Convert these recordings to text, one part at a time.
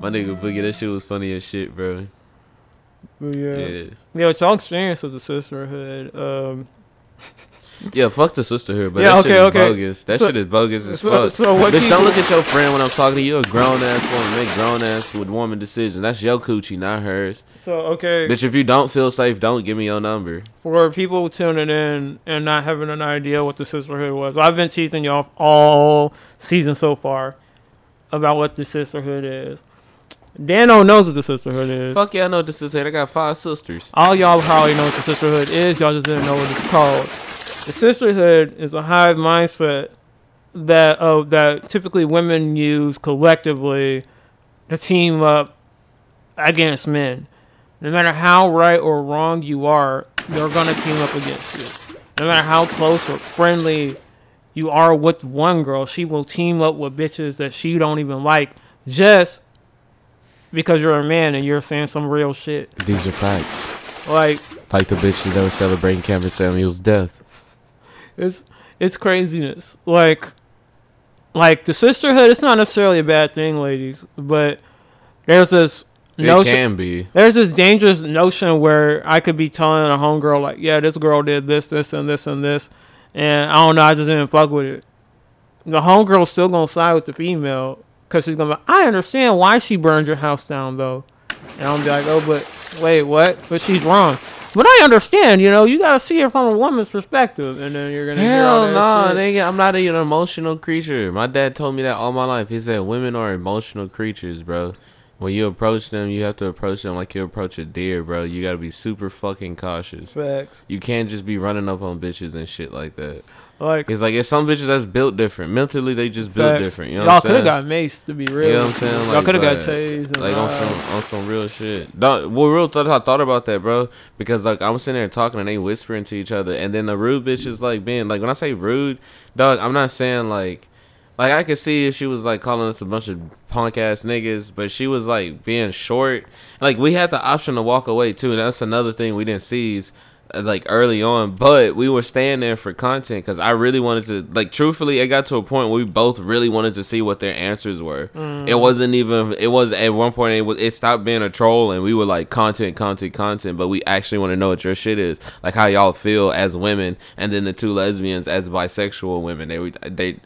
my nigga Boogie, that shit was funny as shit, bro. But yeah. Yeah, Yeah, what y'all experience with the sisterhood. Um, yeah. Fuck the sisterhood, but Yeah, that shit okay, is okay. bogus. That So- shit is bogus as so- fuck. so what Bitch, people- don't look at your friend when I'm talking to you. A grown ass woman, make grown ass with woman decisions. That's your coochie, not hers. so okay, Bitch, if you don't feel safe, don't give me your number. for people tuning in and not having an idea what the sisterhood was, I've been teasing y'all all season so far about what the sisterhood is. Dano knows what the sisterhood is. Fuck yeah, I know what this is. I got five sisters. All y'all probably know what the sisterhood is. Y'all just didn't know what it's called. The sisterhood is a hive mindset that uh, that typically women use collectively to team up against men. No matter how right or wrong you are, they're gonna team up against you. No matter how close or friendly you are with one girl, she will team up with bitches that she don't even like just because you're a man and you're saying some real shit. These are facts. Like Like the bitches that were celebrating Kevin Samuels' death. It's it's craziness. Like like the sisterhood, it's not necessarily a bad thing, ladies, but there's this It notion can be. there's this dangerous notion where I could be telling a homegirl like, yeah, this girl did this, this, and this, and this, and I don't know, I just didn't fuck with it. The homegirl's still gonna side with the female because she's gonna. Be, I understand why she burned your house down though, and I'm be like, oh, but wait, what? But she's wrong. But I understand, you know, you gotta see it from a woman's perspective, and then you're gonna hear all Hell that no, shit. nigga. I'm not an emotional creature. My dad told me that all my life. He said women are emotional creatures, bro. When you approach them, you have to approach them like you approach a deer, bro. You gotta be super fucking cautious. Facts. You can't just be running up on bitches and shit like that. Like It's like it's some bitches that's built different. Mentally, they just built different. You know Y'all could have got maced to be real. You know what I'm saying? Y'all could have got tased. like on some on some real shit. Dog, well, real th- I thought about that, bro, because like I'm sitting there talking and they whispering to each other, and then the rude bitch is like being like when I say rude, dog, I'm not saying like. Like I could see if she was like calling us a bunch of punk ass niggas, but she was like being short. Like we had the option to walk away too, and that's another thing we didn't seize Uh, like early on. But we were staying there for content because I really wanted to. Like truthfully, it got to a point where we both really wanted to see what their answers were. It mm. wasn't even. It was at one point it was. It stopped being a troll, and we were like content, content, content. But we actually want to know what your shit is, like how y'all feel as women, and then the two lesbians as bisexual women. They they.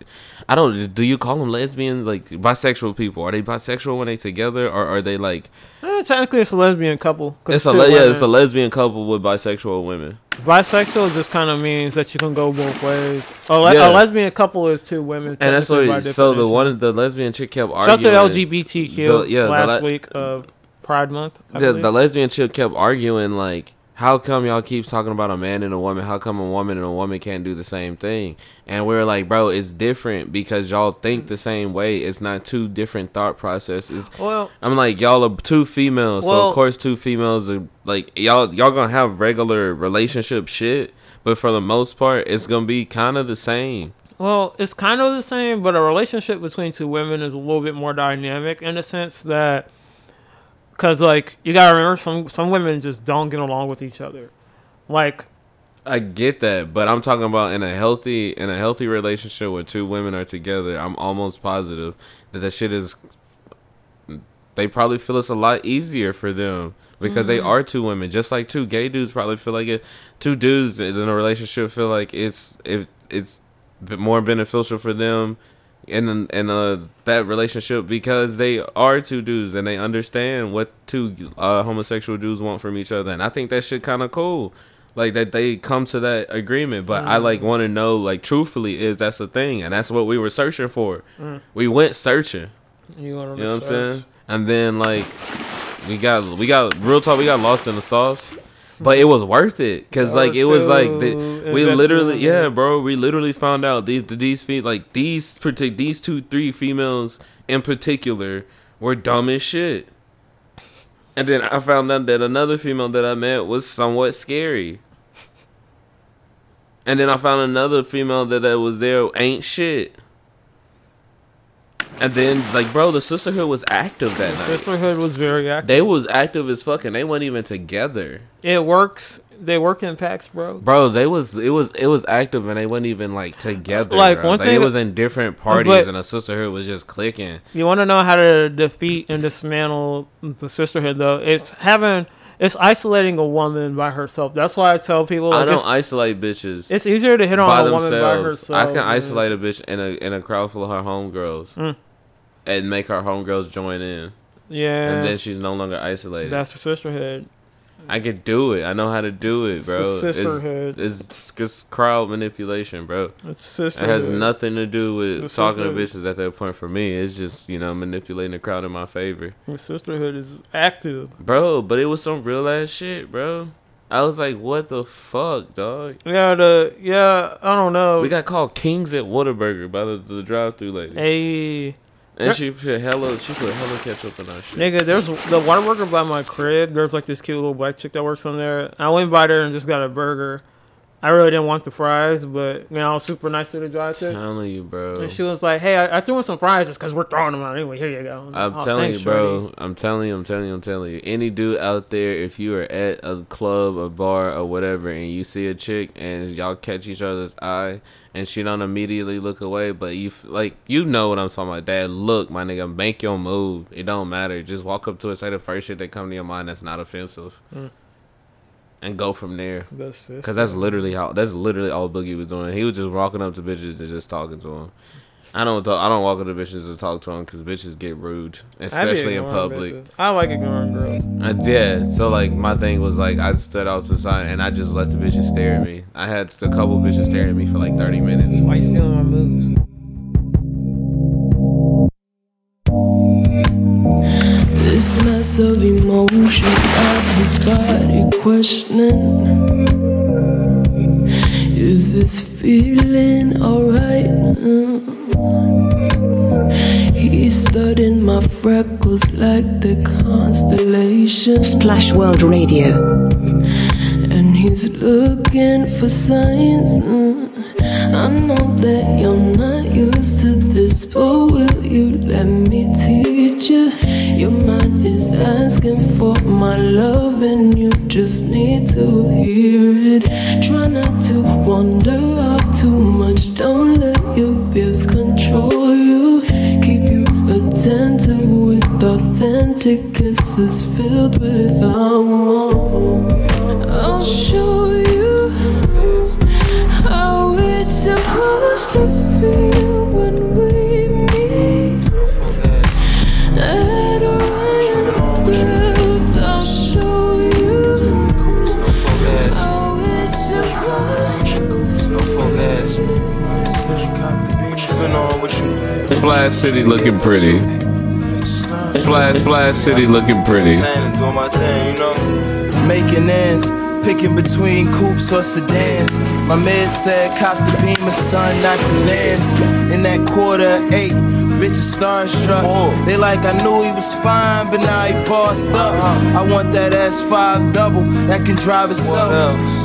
I don't. Do you call them lesbians? Like bisexual people? Are they bisexual when they together, or are they like? Eh, technically, it's a lesbian couple. It's a le- yeah. It's a lesbian couple with bisexual women. bisexual. Just kind of means that you can go both ways. A, le- Yeah. a lesbian couple is two women. And that's what. So the one, the lesbian chick kept arguing. Shout out to LGBTQ The- yeah, last la- week of Pride Month. The, the lesbian chick kept arguing like how come y'all keep talking about a man and a woman? How come a woman and a woman can't do the same thing? And we are like bro it's different because y'all think the same way. It's not two different thought processes. Well, i'm like y'all are two females so of course two females are like y'all y'all gonna have regular relationship shit but for the most part it's gonna be kind of the same. well, it's kind of the same, but a relationship between two women is a little bit more dynamic in the sense that, because like you gotta remember, some some women just don't get along with each other. Like I get that, but I'm talking about in a healthy in a healthy relationship where two women are together. I'm almost positive that that shit is. They probably feel it's a lot easier for them because they mm-hmm. are two women, just like two gay dudes probably feel like it. Two dudes in a relationship feel like it's if it's more beneficial for them in in uh, that relationship because they are two dudes and they understand what two uh, homosexual dudes want from each other, and I think that shit kind of cool. Like that they come to that agreement, but I like want to know like truthfully is that's a thing, and that's what we were searching for. We went searching, you, you know what I'm saying? And then like we got we got real talk, we got lost in the sauce. But it was worth it, cause like it was like the, we literally, yeah, bro. We literally found out these these fe- like these partic- these two three females in particular were dumb as shit. And then I found out that another female that I met was somewhat scary. And then I found another female that, that was there ain't shit. And then like bro, the sisterhood was active that night. Sisterhood was very active. They was active as fucking. They weren't even together. It works. They work in packs, bro. Bro, they was it was it was active and they weren't even like together. Like, bro. one Like, thing- it was in different parties But- and the sisterhood was just clicking. You want to know how to defeat and dismantle the sisterhood, though? It's having, it's isolating a woman by herself. That's why I tell people I don't isolate bitches it's easier to hit on a woman by themselves. herself. I can isolate a bitch in a in a crowd full of her homegirls Mm. and make her homegirls join in, Yeah, and then she's no longer isolated. that's the sisterhood. I could do it. I know how to do it, bro. the It's, sisterhood. it's just crowd manipulation, bro. It's sisterhood. It has nothing to do with The talking to bitches at that point for me. It's just, you know, manipulating the crowd in my favor. The sisterhood is active. Bro, but it was some real ass shit, bro. I was like, what the fuck, dog? Yeah, the yeah. I don't know. We got called kings at Whataburger by the, the drive through lady. Hey, And she put hella she put hella ketchup in our shit. nigga, there's the Whataburger by my crib. There's like this cute little black chick that works on there. I went by there and just got a burger. I really didn't want the fries, but you know, I was super nice to the drive thru. telling you, bro. And she was like, "Hey, I, I threw in some fries just because we're throwing them out anyway. Here you go." I'm "Oh, telling thanks, you, bro. shorty." I'm telling you, I'm telling you, I'm telling you. Any dude out there, if you are at a club, a bar, or whatever, and you see a chick and y'all catch each other's eye, and she don't immediately look away, but you like you know what I'm talking about. Dad, look, my nigga, make your move. It don't matter. Just walk up to her, say the first shit that come to your mind that's not offensive, Mm. And go from there. The sister. Cause that's literally how that's literally all Boogie was doing. He was just walking up to bitches and just talking to them. I don't talk, I don't walk up to bitches and talk to them because bitches get rude, especially in public. bitches. I like ignoring girls. I did. So like my thing was like I stood out to the side and I just let the bitches stare at me. I had a couple bitches staring at me for like thirty minutes. Why you stealing my moves? This mess of emotion got his body questioning. Is this feeling alright? He's studying my freckles like the constellations. Splash World Radio. and he's looking for signs. Uh, I know that you're not used to but will you let me teach you? Your mind is asking for my love, and you just need to hear it. Try not to wander off too much, don't let your fears control you. Keep you attentive with authentic kisses filled with hormone. I'll show you how it's supposed to feel Splash City looking pretty. Splash Splash City looking pretty. Making ends, picking between coupes or sedans. My man said, cop the beamer, son, not the Benz. In that quarter eight, bitches starstruck. They like I knew he was fine, but now he bossed up. I want that S5 double that can drive itself.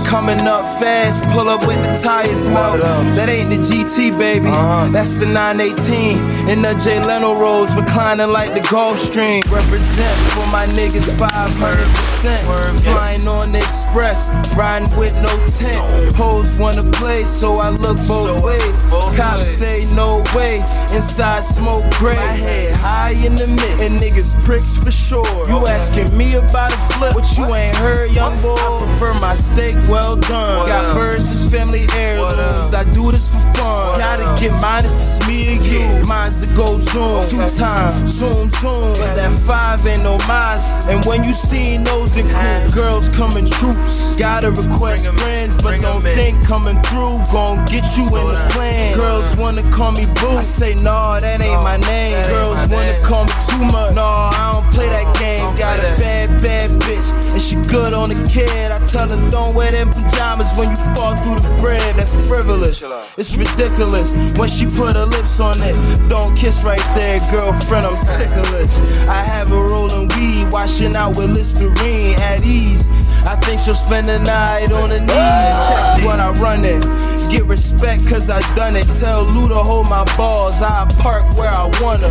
Coming up fast, pull up with the tires melt. That ain't the GT, baby. That's the 918. In the Jay Leno Rolls, reclining like the Gulfstream. Represent for my niggas 500%. Flying on the express, riding with no tent. Wanna play, so I look both ways. Cops say no way. Inside smoke gray. My head high in the mix. And niggas pricks for sure. You asking me about a flip? What you ain't heard, young boy? I prefer my steak well done. Got birds, this family heirlooms. I do this for fun. Gotta get mine if it's me or you. Mine's the go zoom. Two times, zoom, zoom. But that five ain't no miles. And when you see those in cool girls coming troops. Gotta request friends, but don't think coming through gon' get you in the plan. Girls wanna call me boo. I say, nah, that ain't my name. Girls wanna call me too much. Nah, I don't play that game. Got a bad, bad bitch, and she good on the kid. I tell her, don't wear them pajamas when you fall through the bread. That's frivolous. It's ridiculous when she put her lips on it. Don't kiss right there, girlfriend. I'm ticklish. I have her rolling weed washing out with Listerine at ease. I think she'll spend the night on the knees. Checks what I run it. Get respect cause I done it. Tell Lou to hold my balls. I park where I wanna.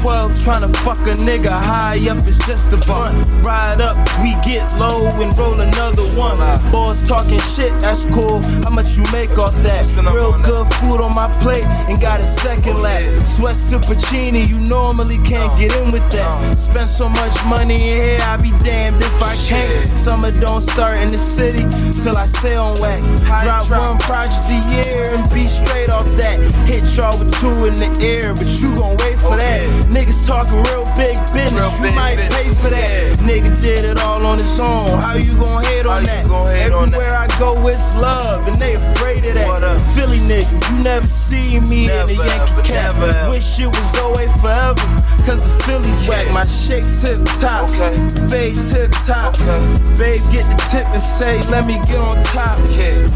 12 tryna fuck a nigga high up, it's just a bun. Ride up, we get low and roll another one. Boys talking shit, that's cool. How much you make off that? Real good food on my plate and got a second lap. Sweats to Pacini, you normally can't get in with that. Spend so much money in here, I be damned if I can't. Summer don't start in the city till I sail on wax. Drop one project a year and be straight off that. Hit y'all with two in the air, but you gon' wait for that. Niggas talking real big business, you might pay for that. Nigga did it all on his own. How you gon' hate on that? Everywhere I go, it's love, and they afraid of that. Philly nigga, you never see me in a Yankee cap. Wish it was away forever, cause the Phillies whack. My shake tip top, Okay. fade tip top. Babe, get the tip and say, let me get on top.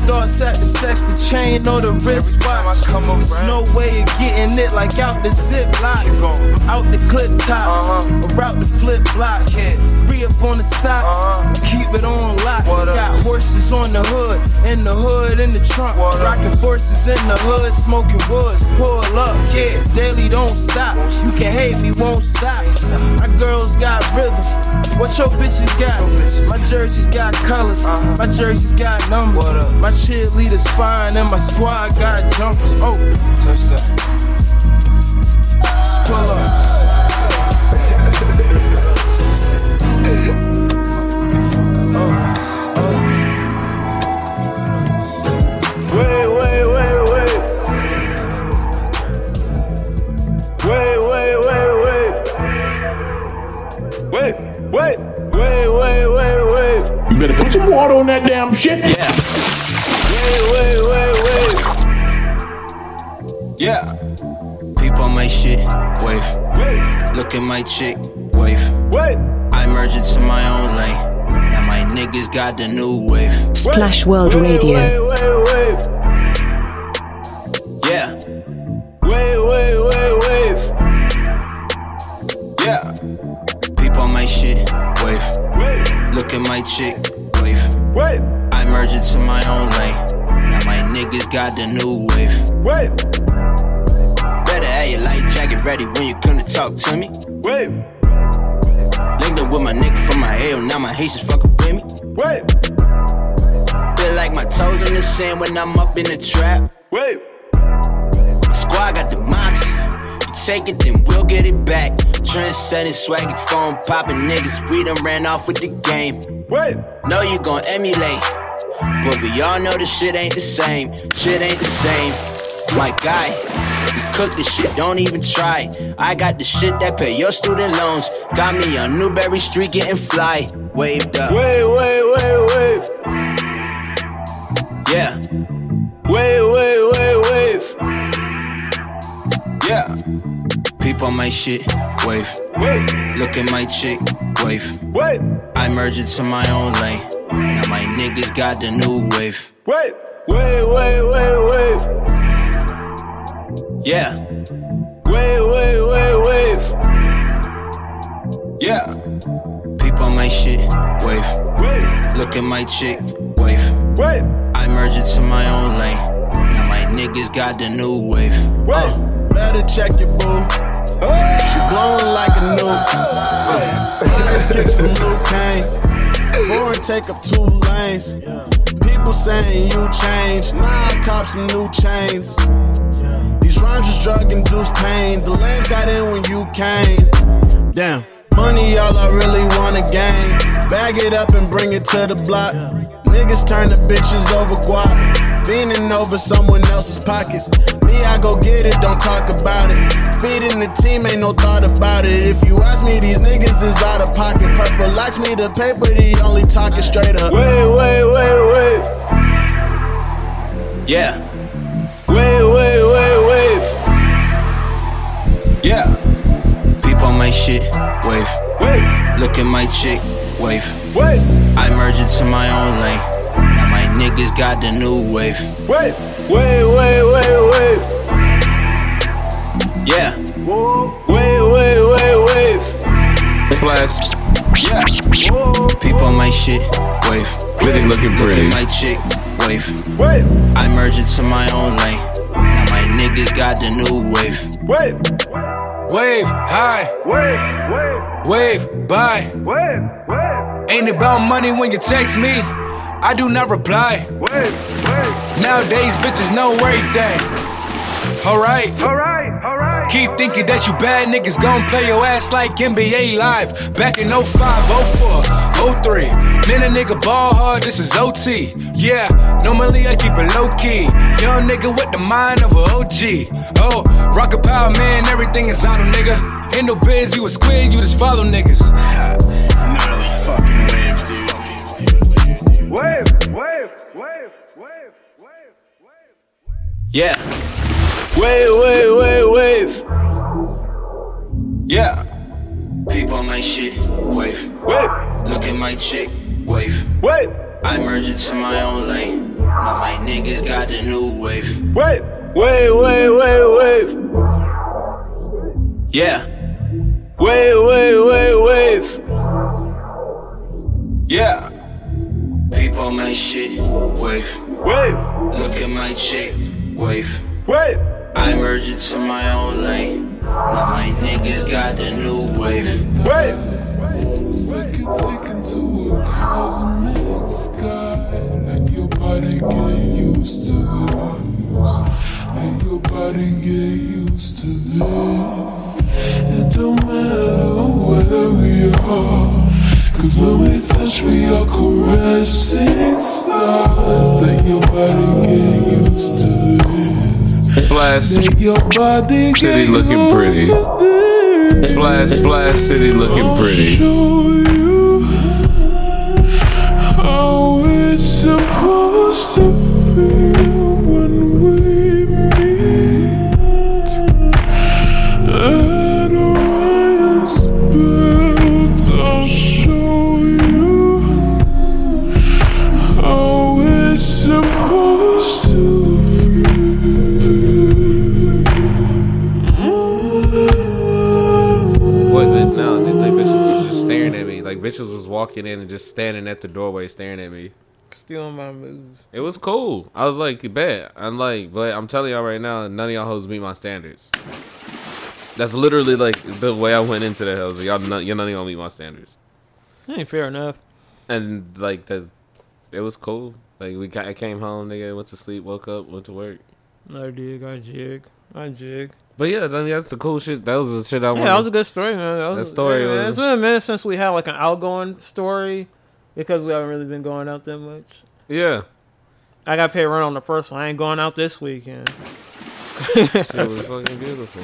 Thoughts at the sex, the chain or the wristwatch. There's no way of getting it like out the zip lock. Out the clip tops, or out the flip block. Re up on the stock, keep it on lock. Got horses on the hood, in the hood, in the trunk. Rocking horses in the hood, smoking woods. Pull up, yeah, daily don't stop. You can hate me, won't stop. My girls got rhythm. What your bitches got? My jerseys got colors, my jerseys got numbers. My cheerleaders fine, and my squad got jumpers. Oh, touchdown. Pull ups. Wait, wait, wait, wait. Wait, wait, wait, wait. Wait, wait, wait, wait, wait, wait. You better put some water on that damn shit. Yeah. Wait, wait, wait, wait. Yeah. Peep on my shit, wave. Look at my chick, wave. Wait. I merge into my own lane. Now my niggas got the new wave. Splash World Radio. Wait, wait, wait. Yeah. Wait, wait, wait, wait. Yeah. Peep on my shit, wave. Look at my chick, wave. Wait. I merge into my own lane. My niggas got the new wave. Wait. Better have your life jacket ready when you come to talk to me. Wait. Linked up with my nigga from my L, now my Haitians fucking with me. Wait. Feel like my toes in the sand when I'm up in the trap. Wait. My squad got the moxie. You take it, then we'll get it back. Trend setting, swaggy phone popping niggas. We done ran off with the game. Wait. Know you gon' emulate. But we all know this shit ain't the same. Shit ain't the same. My guy, you cook this shit, don't even try. I got the shit that pay your student loans. Got me on Newberry Street getting fly. Waved up. Wait, wait, wait, wait. Yeah, Wave, wait, wave, wait. yeah. Peep on my shit, wave. Wait. Look at my chick, wave. Wait. I merge into my own lane. Now my niggas got the new wave. Wait. Wait, wait, wait, wait. Yeah, Wait, wait, wait, wait. yeah. Peep on my shit, wave. Wait. Look at my chick, wave. Wait. I merge into my own lane. Now my niggas got the new wave. Wait. Uh. Better check your boo. She blowing like a nuke. Nice kicks from Luke Kane. Foreign take up two lanes. People saying you changed. Nah, I cop some new chains. These rhymes is drug induced pain. The lanes got in when you came. Damn. Money, all I really wanna gain. Bag it up and bring it to the block. Niggas turn the bitches over guap. Fiending over someone else's pockets. Me, I go get it, don't talk about it. Feeding the team, ain't no thought about it. If you ask me, these niggas is out of pocket. Purple likes me the paper, the only talking straight up. Wait, wait, wait, wait. Yeah, Wait, wait, wait, wait. yeah. Peep on my shit, wave. Wait. Look at my chick, wave. Wait. I merge into my own lane. Now my niggas got the new wave. Wait. Wait, wait, wait, wait. Yeah, Wait, wait, wait, wait. Splash. Yeah. People on my shit, wave. City looking Look pretty. at my chick, wave. I merge into my own lane. Now my niggas got the new wave. Wave, wave. Wave, high. Wave, wave. Wave, bye. Ain't about money when you text me. I do not reply. Wait, wait. Nowadays, bitches know everything. Alright. Alright, alright. Keep thinking that you bad niggas gon' play your ass like NBA Live. Back in 05, 04, 03. Man, a nigga ball hard, this is OT. Yeah, normally I keep it low key. Young nigga with the mind of a OG. Oh, rocket power, man, everything is on auto, nigga. Ain't no biz, you a squid, you just follow niggas. Wave. Wave, wave, wave, wave, wave. Yeah, Wave, wave, wave, wave. yeah. People on my shit, wave. Wave, Look at my chick, wave. wave, I merge into my own lane. Now my niggas got the new wave. wave. Wave, wave, wave, wave. Yeah, Wave, wave, wave, wave. yeah. People on my shit, wave. Wave, Look at my chick, wave. wave. I merge into my own lane. Now my niggas got the new wave. Wave. Second taken to a cosmic sky And your body get used to this And your body get used to this It don't matter where we are Cause when we touch we are caressing stars Then your body get used to this Splash, Then your body City looking pretty. splash, splash, city looking pretty. show you how it's supposed to feel walking in and just standing at the doorway staring at me. Stealing my moves. It was cool. I was like, bet. I'm like, but I'm telling y'all right now, none of y'all hoes meet my standards. That's literally like the way I went into the house. Y'all, none, y'all none of y'all meet my standards. Ain't fair enough. And like it was cool. Like we, I came home, nigga, went to sleep, woke up, went to work. No dig, I jig, I jig. But yeah, then that's the cool shit. That was the shit I wanted. Yeah, that was a good story, man. That, was, That story yeah, was- It's been a minute since we had like an outgoing story because we haven't really been going out that much. yeah, I got paid rent on the first one. I ain't going out this weekend. it was fucking beautiful.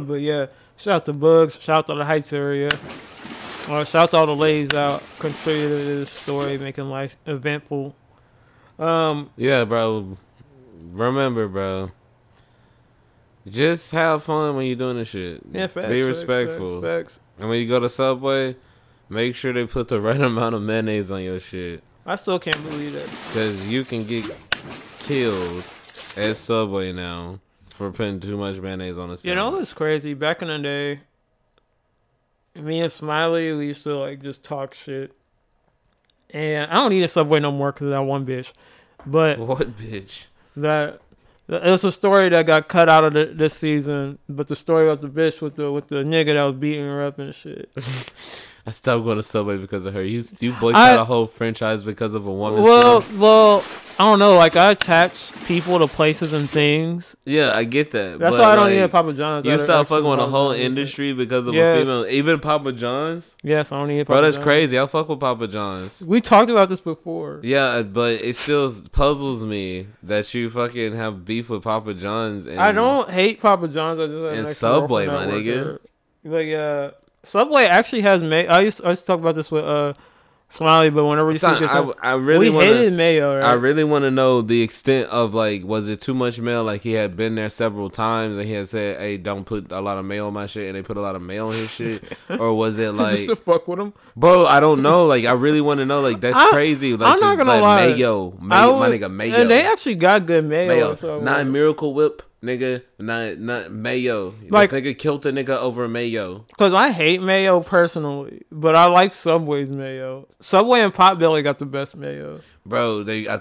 but yeah, shout out to Bugs. Shout out to the Heights area. Uh, shout out to all the ladies out contributed to this story, making life eventful. Um, Yeah, bro. Remember, bro. Just have fun when you're doing this shit. yeah, facts, Be respectful. Facts, facts. And when you go to Subway, make sure they put the right amount of mayonnaise on your shit. I still can't believe that. Because you can get killed at Subway now for putting too much mayonnaise on a sandwich. You know it's crazy? Back in the day, me and Smiley, we used to like just talk shit. And I don't eat at Subway no more because of that one bitch. But What bitch? that it was a story that got cut out of the, this season. But the story of the bitch with the with the nigga that was beating her up and shit. I stopped going to Subway because of her. You, you boycott I- a whole franchise because of a woman. Well, son? well, I don't know. Like I attach people to places and things. yeah, I get that. That's why I don't like, eat Papa John's. You stop fucking with a whole industry because of Yes. a female. Even Papa John's. Yes, I don't eat at Bro, that's John's. crazy. I fuck with Papa John's. We talked about this before. Yeah, but it still puzzles me that you fucking have beef with Papa John's. And I don't hate Papa John's. I just And Subway, my nigga. Like, uh, Subway actually has mayo. I used I used to talk about this with uh Smiley, but whenever you see this, I, I really we want hated mayo. Right? I really want to know the extent of like, was it too much mayo? Like he had been there several times and he had said, "Hey, don't put a lot of mayo on my shit," and they put a lot of mayo on his shit, or was it like, just to fuck with him. bro? I don't know. Like, I really want to know. Like, that's I- crazy. Like, I'm not to- gonna like, lie. Mayo, mayo, my nigga, mayo, And they actually got good mayo. mayo, so, not Miracle Whip, nigga, not not mayo. Like- this nigga killed the nigga over mayo. Cause I hate mayo personally, but I like Subway's mayo. Subway and Potbelly got the best mayo. Bro, they I,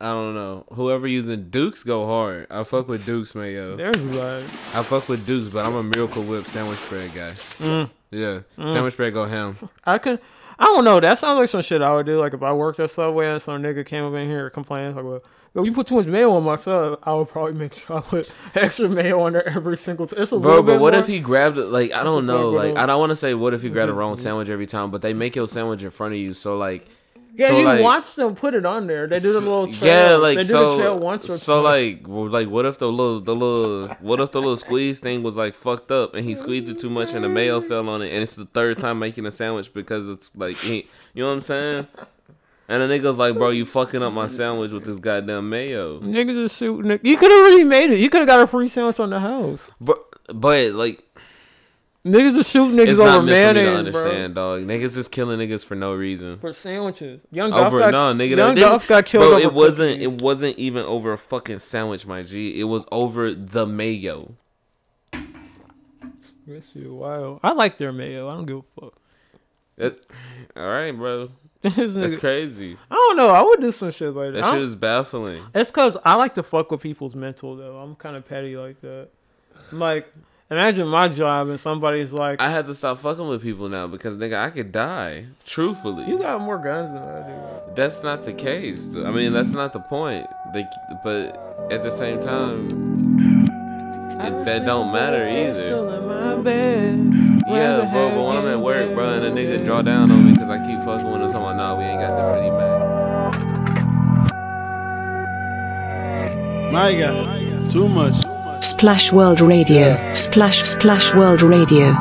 I don't know. Whoever using Dukes go hard. I fuck with Dukes mayo. There's like I fuck with Dukes, but I'm a Miracle Whip sandwich spread guy. Mm. Yeah, Mm. sandwich spread go ham. I can. I don't know. That sounds like some shit I would do. Like if I worked at Subway and some nigga came up in here complaining like, "Well, yo, you put too much mayo on my sub," I would probably make sure I put extra mayo on there every single time. It's a Bro, little but what more. if he grabbed it? Like I don't know. Like. I don't want to say what if he grabbed the wrong sandwich every time, but they make your sandwich in front of you. So like, Yeah, so, you like, watch them put it on there. They do the little trail. Yeah, like they do so. the trail once or so twice. like, like, what if the little, the little, what if the little squeeze thing was like fucked up and he squeezed it too much and the mayo fell on it and it's the third time making a sandwich because it's like, he, you know what I'm saying? And the nigga's like, bro, you fucking up my sandwich with this goddamn mayo. Niggas just shooting. You could have already made it. You could have got a free sandwich on the house. But, but like, Niggas just shooting niggas it's over not meant for me to mayonnaise, bro. understand, dog. Niggas just killing niggas for no reason. For sandwiches. Young Dolph over got, no nigga. Young they- Dolph got killed Bro, over it wasn't. cookies. It wasn't even over a fucking sandwich, my G. It was over the mayo. That shit wild. I like their mayo. I don't give a fuck. That, all right, bro. That's crazy. I don't know. I would do some shit like that. That shit is baffling. It's cause I like to fuck with people's mental though. I'm kind of petty like that. I'm like, imagine my job and somebody's like, I had to stop fucking with people now because nigga, I could die. Truthfully, you got more guns than I do. that's not the case. I mean, that's not the point. They, but at the same time, it, that don't matter either. Still in my bed. Yeah, bro, but when I'm at work, bro, and a nigga draw down on me because I keep fucking with him, talking about, nah, we ain't got this really, man. My God, too much. Splash World Radio. Splash Splash World Radio.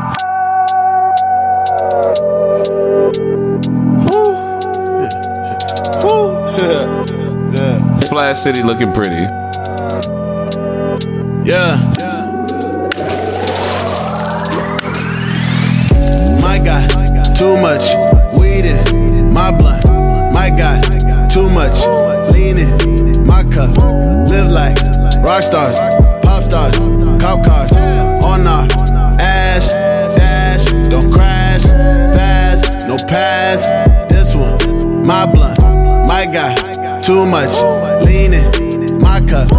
Splash City looking pretty. Yeah. Too much weed in my blunt. My God, too much lean in my cup. Live like rock stars, pop stars, cop cars on our ass dash. Don't crash fast, no pass. This one, my blunt. My God, too much lean in my cup.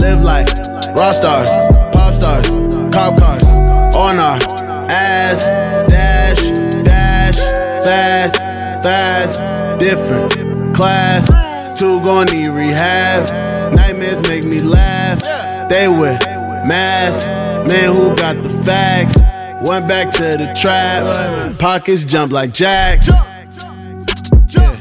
Live like rock stars, pop stars, cop cars on our ass fast fast different class two gon' need rehab nightmares make me laugh they with masks man who got the facts went back to the trap pockets jump like jacks yeah.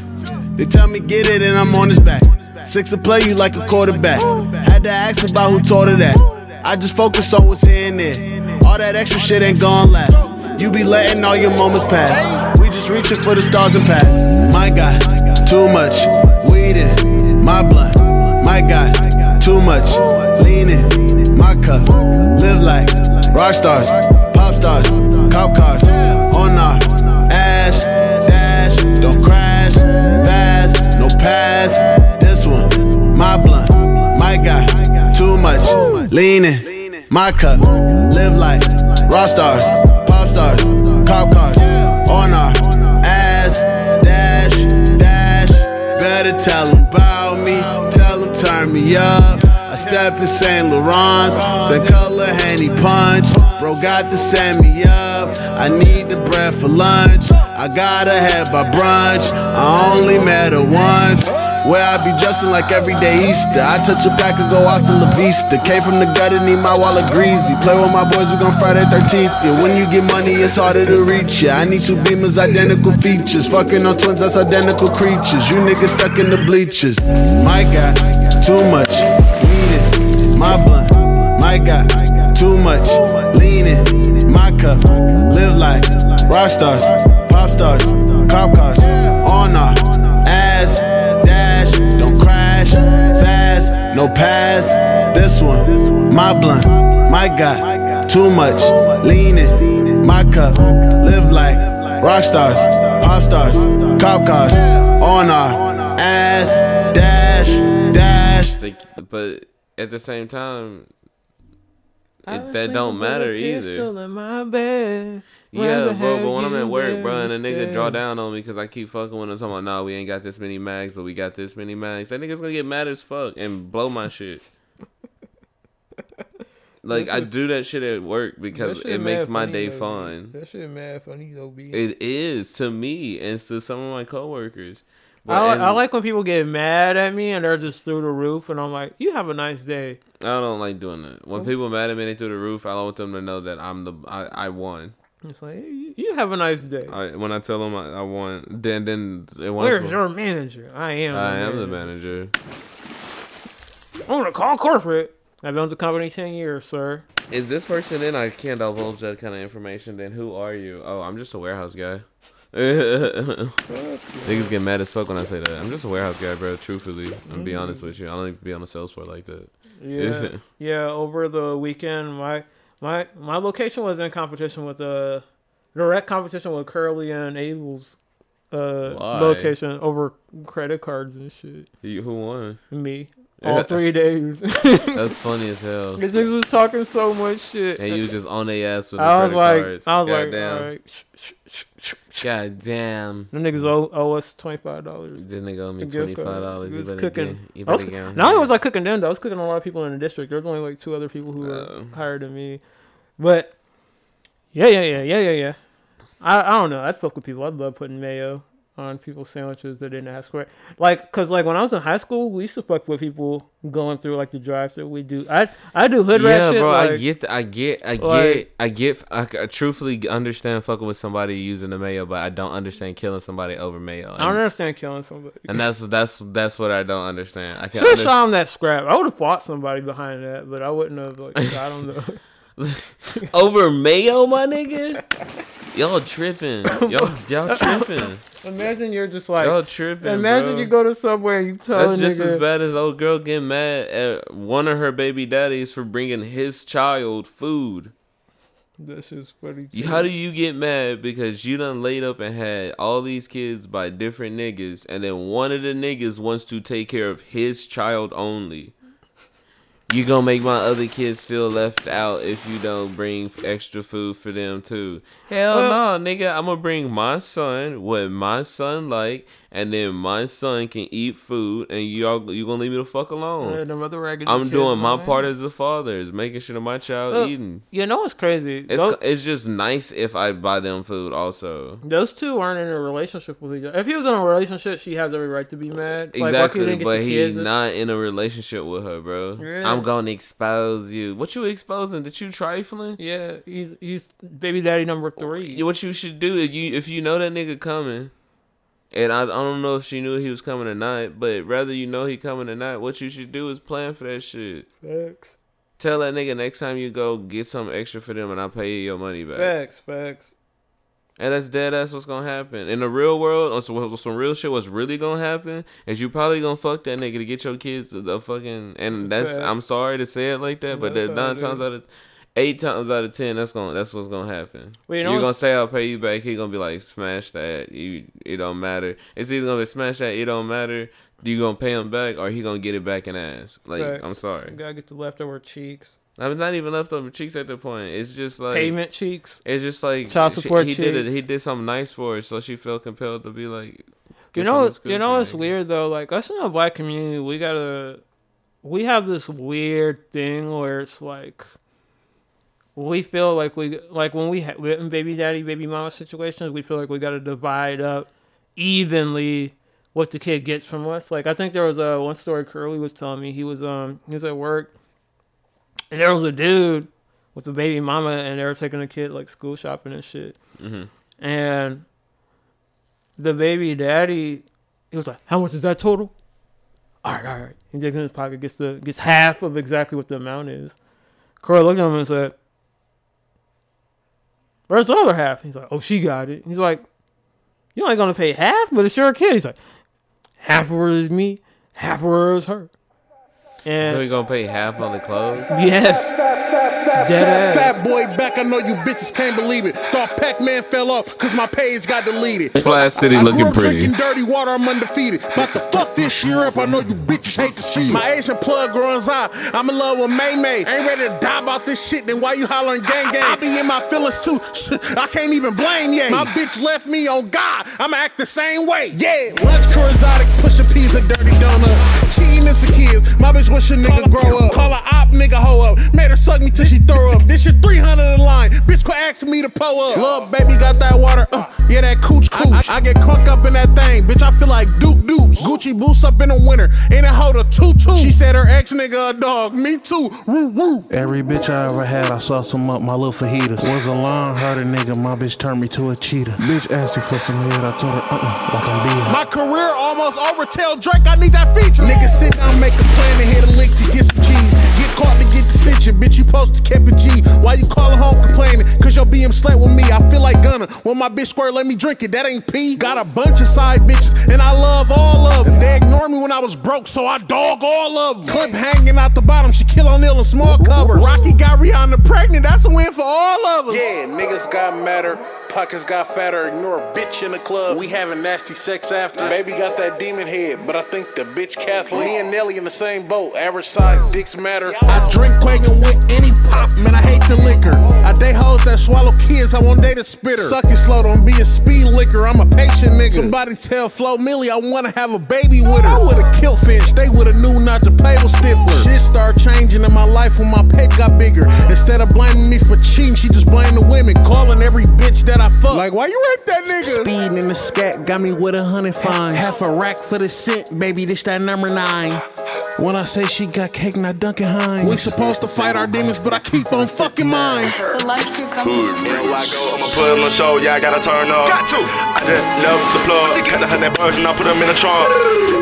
They tell me get it and I'm on his back. Six to play you like a quarterback. Had to ask about who taught her that. I just focus on what's in there. All that extra shit ain't gonna last. You be letting all your moments pass. Just reaching for the stars and pass. My God, too much weed in my blunt. My God, too much lean in my cup. Live like rock stars, pop stars, cop cars on our ass dash. Don't crash fast, no pass. This one, my blunt, my guy, too much leaning. My cup, live like rock stars, pop stars, cop cars tell 'em about me, tell 'em turn me up. I step in St. Laurent's, same color Henny punch. Bro got to send me up. I need the bread for lunch. I gotta have my brunch. I only met her once. Where I be dressing like every day Easter. I touch a back and go hasta la vista. Came from the gutter, need my wallet greasy. Play with my boys, we gon' Friday 13th. Yeah, when you get money, it's harder to reach ya. I need two beamers, identical features. Fucking on twins, that's identical creatures. You niggas stuck in the bleachers. My God, too much. Weed my blunt. My God, too much. Leaning, my cup. Live like rock stars, pop stars, cop cars. On no pass. This one, my blunt. My God, too much. Leaning, my cup. Live like rock stars, pop stars, cop cars. On our ass dash dash. But at the same time, it, that don't sleeping with a matter either. pistol in my bed. Yeah, bro, but when I'm at work, bro, and a nigga draw down on me because I keep fucking with him, talking about, no, we ain't got this many mags, but we got this many mags. That nigga's gonna get mad as fuck and blow my shit. Like, I do that shit at work because it makes my day though, fun. That shit mad funny though, B. It is to me and to some of my coworkers. I, I like when people get mad at me and they're just through the roof, and I'm like, "You have a nice day." I don't like doing that. When oh. people mad at me, they through the roof. I want them to know that I'm the I, I won. It's like, "Hey, you have a nice day. I, when I tell them I, I won, then then it wants Where's your manager? I am. I am the manager. I'm gonna call corporate. I've been with the company ten years, sir. Is this person in? I can't divulge that kind of information. Then who are you? Oh, I'm just a warehouse guy. Niggas get mad as fuck when I say that. I'm just a warehouse guy, bro. Truthfully, I'm be honest with you. I don't even be on the sales floor like that. Yeah, yeah. Over the weekend, my my my location was in competition with uh direct competition with Curly and Abel's uh Why? location over credit cards and shit. You, who won? Me. All three days. That's funny as hell. These niggas was talking so much shit. And you was just on their ass with the I was credit like, cards. I was like, Goddamn. all right. Shh, shh, shh. God damn. Them niggas owe, owe us twenty five dollars. This nigga owe me gift card. $25. You was better cooking. get- you I was, better get not only was I cooking them, though, I was cooking a lot of people in the district. There was only like two other people who were Oh. higher than me, but yeah, yeah, yeah, yeah, yeah, yeah. I I don't know. I fuck with people. I love putting mayo on people's sandwiches that didn't ask for it. Like, cause like when I was in high school, we used to fuck with people going through like the drive-through. We do. I I do hood rat yeah, shit. bro. I get, I get, I get, like- I get. I truthfully understand fucking with somebody using the mayo, but I don't understand killing somebody over mayo. I don't understand killing somebody. and that's that's that's what I don't understand. I can't. Should have shot him that scrap. I would have fought somebody behind that, but I wouldn't have. Like, I don't know. over mayo, my nigga. Y'all tripping. Y'all y'all tripping. Imagine you're just like. Y'all tripping. imagine bro. you go to Subway and you tell That's just nigga. as bad as old girl getting mad at one of her baby daddies for bringing his child food. That's just funny. Too. How do you get mad because you done laid up and had all these kids by different niggas, and then one of the niggas wants to take care of his child only? You gonna make my other kids feel left out if you don't bring extra food for them too? Hell no, nigga. I'm gonna bring my son what my son like, and then my son can eat food, and y'all you gonna leave me the fuck alone? Yeah, them other raggedy I'm doing my part as a father, is making sure that my child Look, eating. You know what's crazy? It's Those, it's just nice if I buy them food also. those two aren't in a relationship with each other. If he was in a relationship, she has every right to be mad. Like, Exactly, couldn't he get but he's not in a relationship with her, bro. Yeah. I'm gonna expose you. What you exposing? That you trifling? Yeah, he's he's baby daddy number three. What you should do if you if you know that nigga coming, and I, I don't know if she knew he was coming or not, but rather you know he coming or not, what you should do is plan for that shit. Facts, Tell that nigga next time you go get something extra for them, and I'll pay you your money back. facts, facts. And that's dead. That's what's gonna happen in the real world. On some, some real shit, what's really gonna happen is you probably gonna fuck that nigga to get your kids the fucking. And that's I'm sorry to say it like that, but That's that nine times out of eight times out of ten, that's gonna that's what's gonna happen. Well, you know You're gonna say I'll pay you back. He gonna be like smash that. You it don't matter. It's either gonna be smash that. It don't matter. You gonna pay him back or he gonna get it back in ass. Like Facts. I'm sorry. You gotta get the leftover cheeks, I mean, not even leftover cheeks at the point. It's just like payment cheeks. it's just like Child she- support he did it. He did something nice for her, so she felt compelled to be like. You know, you know nigga. weird though? Like us in the black community, we gotta, we have this weird thing where it's like, we feel like we like when we ha- we're in baby daddy, baby mama situations, we feel like we gotta divide up evenly what the kid gets from us. Like I think there was a one story Curly was telling me he was um he was at work, and there was a dude with a baby mama, and they were taking a kid like school shopping and shit, Mhm. and the baby daddy, he was like, "How much is that total?" All right, all right. He digs in his pocket, gets the gets half of exactly what the amount is. Corey looked at him and said, "Where's the other half?" He's like, "Oh, she got it." He's like, "You only gonna pay half, but it's your kid." He's like, "Half of it is me, half of it is her." And So we gonna pay half on the clothes? yes, dead ass. Fat boy back, I know you bitches can't believe it. Thought Pac-Man fell off cause my page got deleted. Splash City I looking grew up pretty. drinking dirty water, I'm undefeated. About to fuck this year up, I know you bitches hate to see it. My Asian plug runs out, I'm in love with May May. Ain't ready to die about this shit, then why you hollering gang gang? I be in my feelings too, I can't even blame yeah. My bitch left me on God, I'ma act the same way, yeah. Lunch crew exotic, push a piece of dirty donut. Cheating is the kids, my bitch wish a nigga grow up. Call her op nigga hoe up, made her suck me till she throw up. This shit 300 in line, bitch quit asking me to pull up. Love baby got that water, uh, yeah that cooch cooch. I, I get crunk up in that thing, bitch I feel like Duke Dukes. Gucci boots up in the winter, and it hold a tutu. She said her ex nigga a dog, me too, woo woo. Every bitch I ever had, I saw some up my little fajitas. Was a long-hearted nigga, my bitch turned me to a cheetah. Bitch asked me for some head, I told her, uh-uh, like I'm being. My career almost over, tell Drake I need that feature. Nigga sit down, make a plan and hit a lick to get some cheese. Get caught to get the stitching, bitch you supposed to keep it G. Why you calling home complaining? Cause your BM slept with me, I feel like Gunna. When my bitch squirt, let me drink it, that ain't pee. Got a bunch of side bitches, and I love all of them. They ignored me when I was broke, so I dog all of them. Clip hanging out the bottom, Shaquille O'Neal in small covers. Rocky got Rihanna pregnant, that's a win for all of us. Yeah, niggas got madder. Pockets got fatter, ignore a bitch in the club. We having nasty sex after. Baby got that demon head, but I think the bitch Catholic. Me and Nelly in the same boat, average size dicks matter. I drink Quagan with any pop, man, I hate the liquor. I date hoes that swallow kids, I won't date a spitter. Suck it slow, don't be a speed liquor, I'm a patient nigga. Somebody tell Flo Milli I wanna have a baby with her. I would've killed Finch, they would've knew not to play with Stifler. Shit started changing in my life when my pet got bigger. Instead of blaming me for cheating, she just blamed the women, calling every bitch that I fuck. Like, why you rape that nigga? Speeding in the scat got me with a hundred fines. Half a rack for the cent, baby, this that number nine. When I say she got cake, not Duncan Hines. We supposed to fight our demons, but I keep on fucking mine. The lunch crew coming. Here I go, I'ma put on the show, yeah, I gotta turn up. Got to. I just love the plug. Cut the hundred version, I put them in the trunk.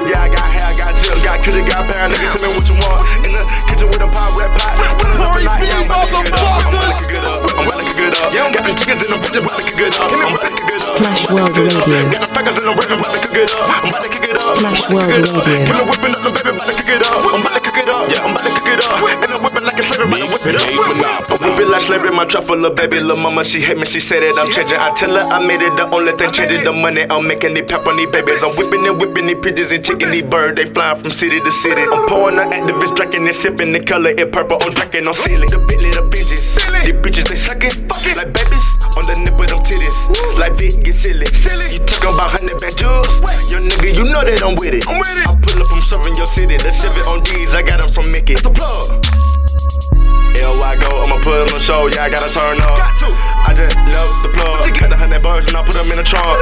Yeah, I got hair, I got zips, got cutie, got pound, nigga, tell me what you want. In the kitchen with a pot, red pot. Corey B, motherfuckers! I'm about to cook it up. Got them chickens in the bitch, about to cook it up. I'm about to cook it up. Splash World Radio. Got them faggots in the rip, about to cook it up. I'm about to cook it up. Splash World Radio. Come whipping up the baby, about to cook it up. I'm about to cook it up. Yeah, I'm about to cook it up. And I'm whipping like a slavery, about to whip it up. I whip it like slavery, my truffle, little baby, little mama, she hate me, she said that I'm changing. I tell her I made it, the only thing changing the money. I'm making the pep on these babies. I'm whipping and whipping these pigeons and chicken these birds. They flying from city to city. I'm pouring the activist, drinking and sipping the color it purple. I'm drinking on ceiling. The Bentley, the bitches. These bitches, they sucking, fucking like babies on the nip of them titties. Like big, get silly. silly. You talking about hundred bad jugs? Yo, nigga, you know that I'm with it. I'm with it. I pull up, I'm serving your city. Let's it on D's. I got them from Mickey. That's the plug. I go, I'ma put on the show, yeah, I gotta turn up. Got to. I just love the plug. Cut the hundred birds and I put them in the trunk.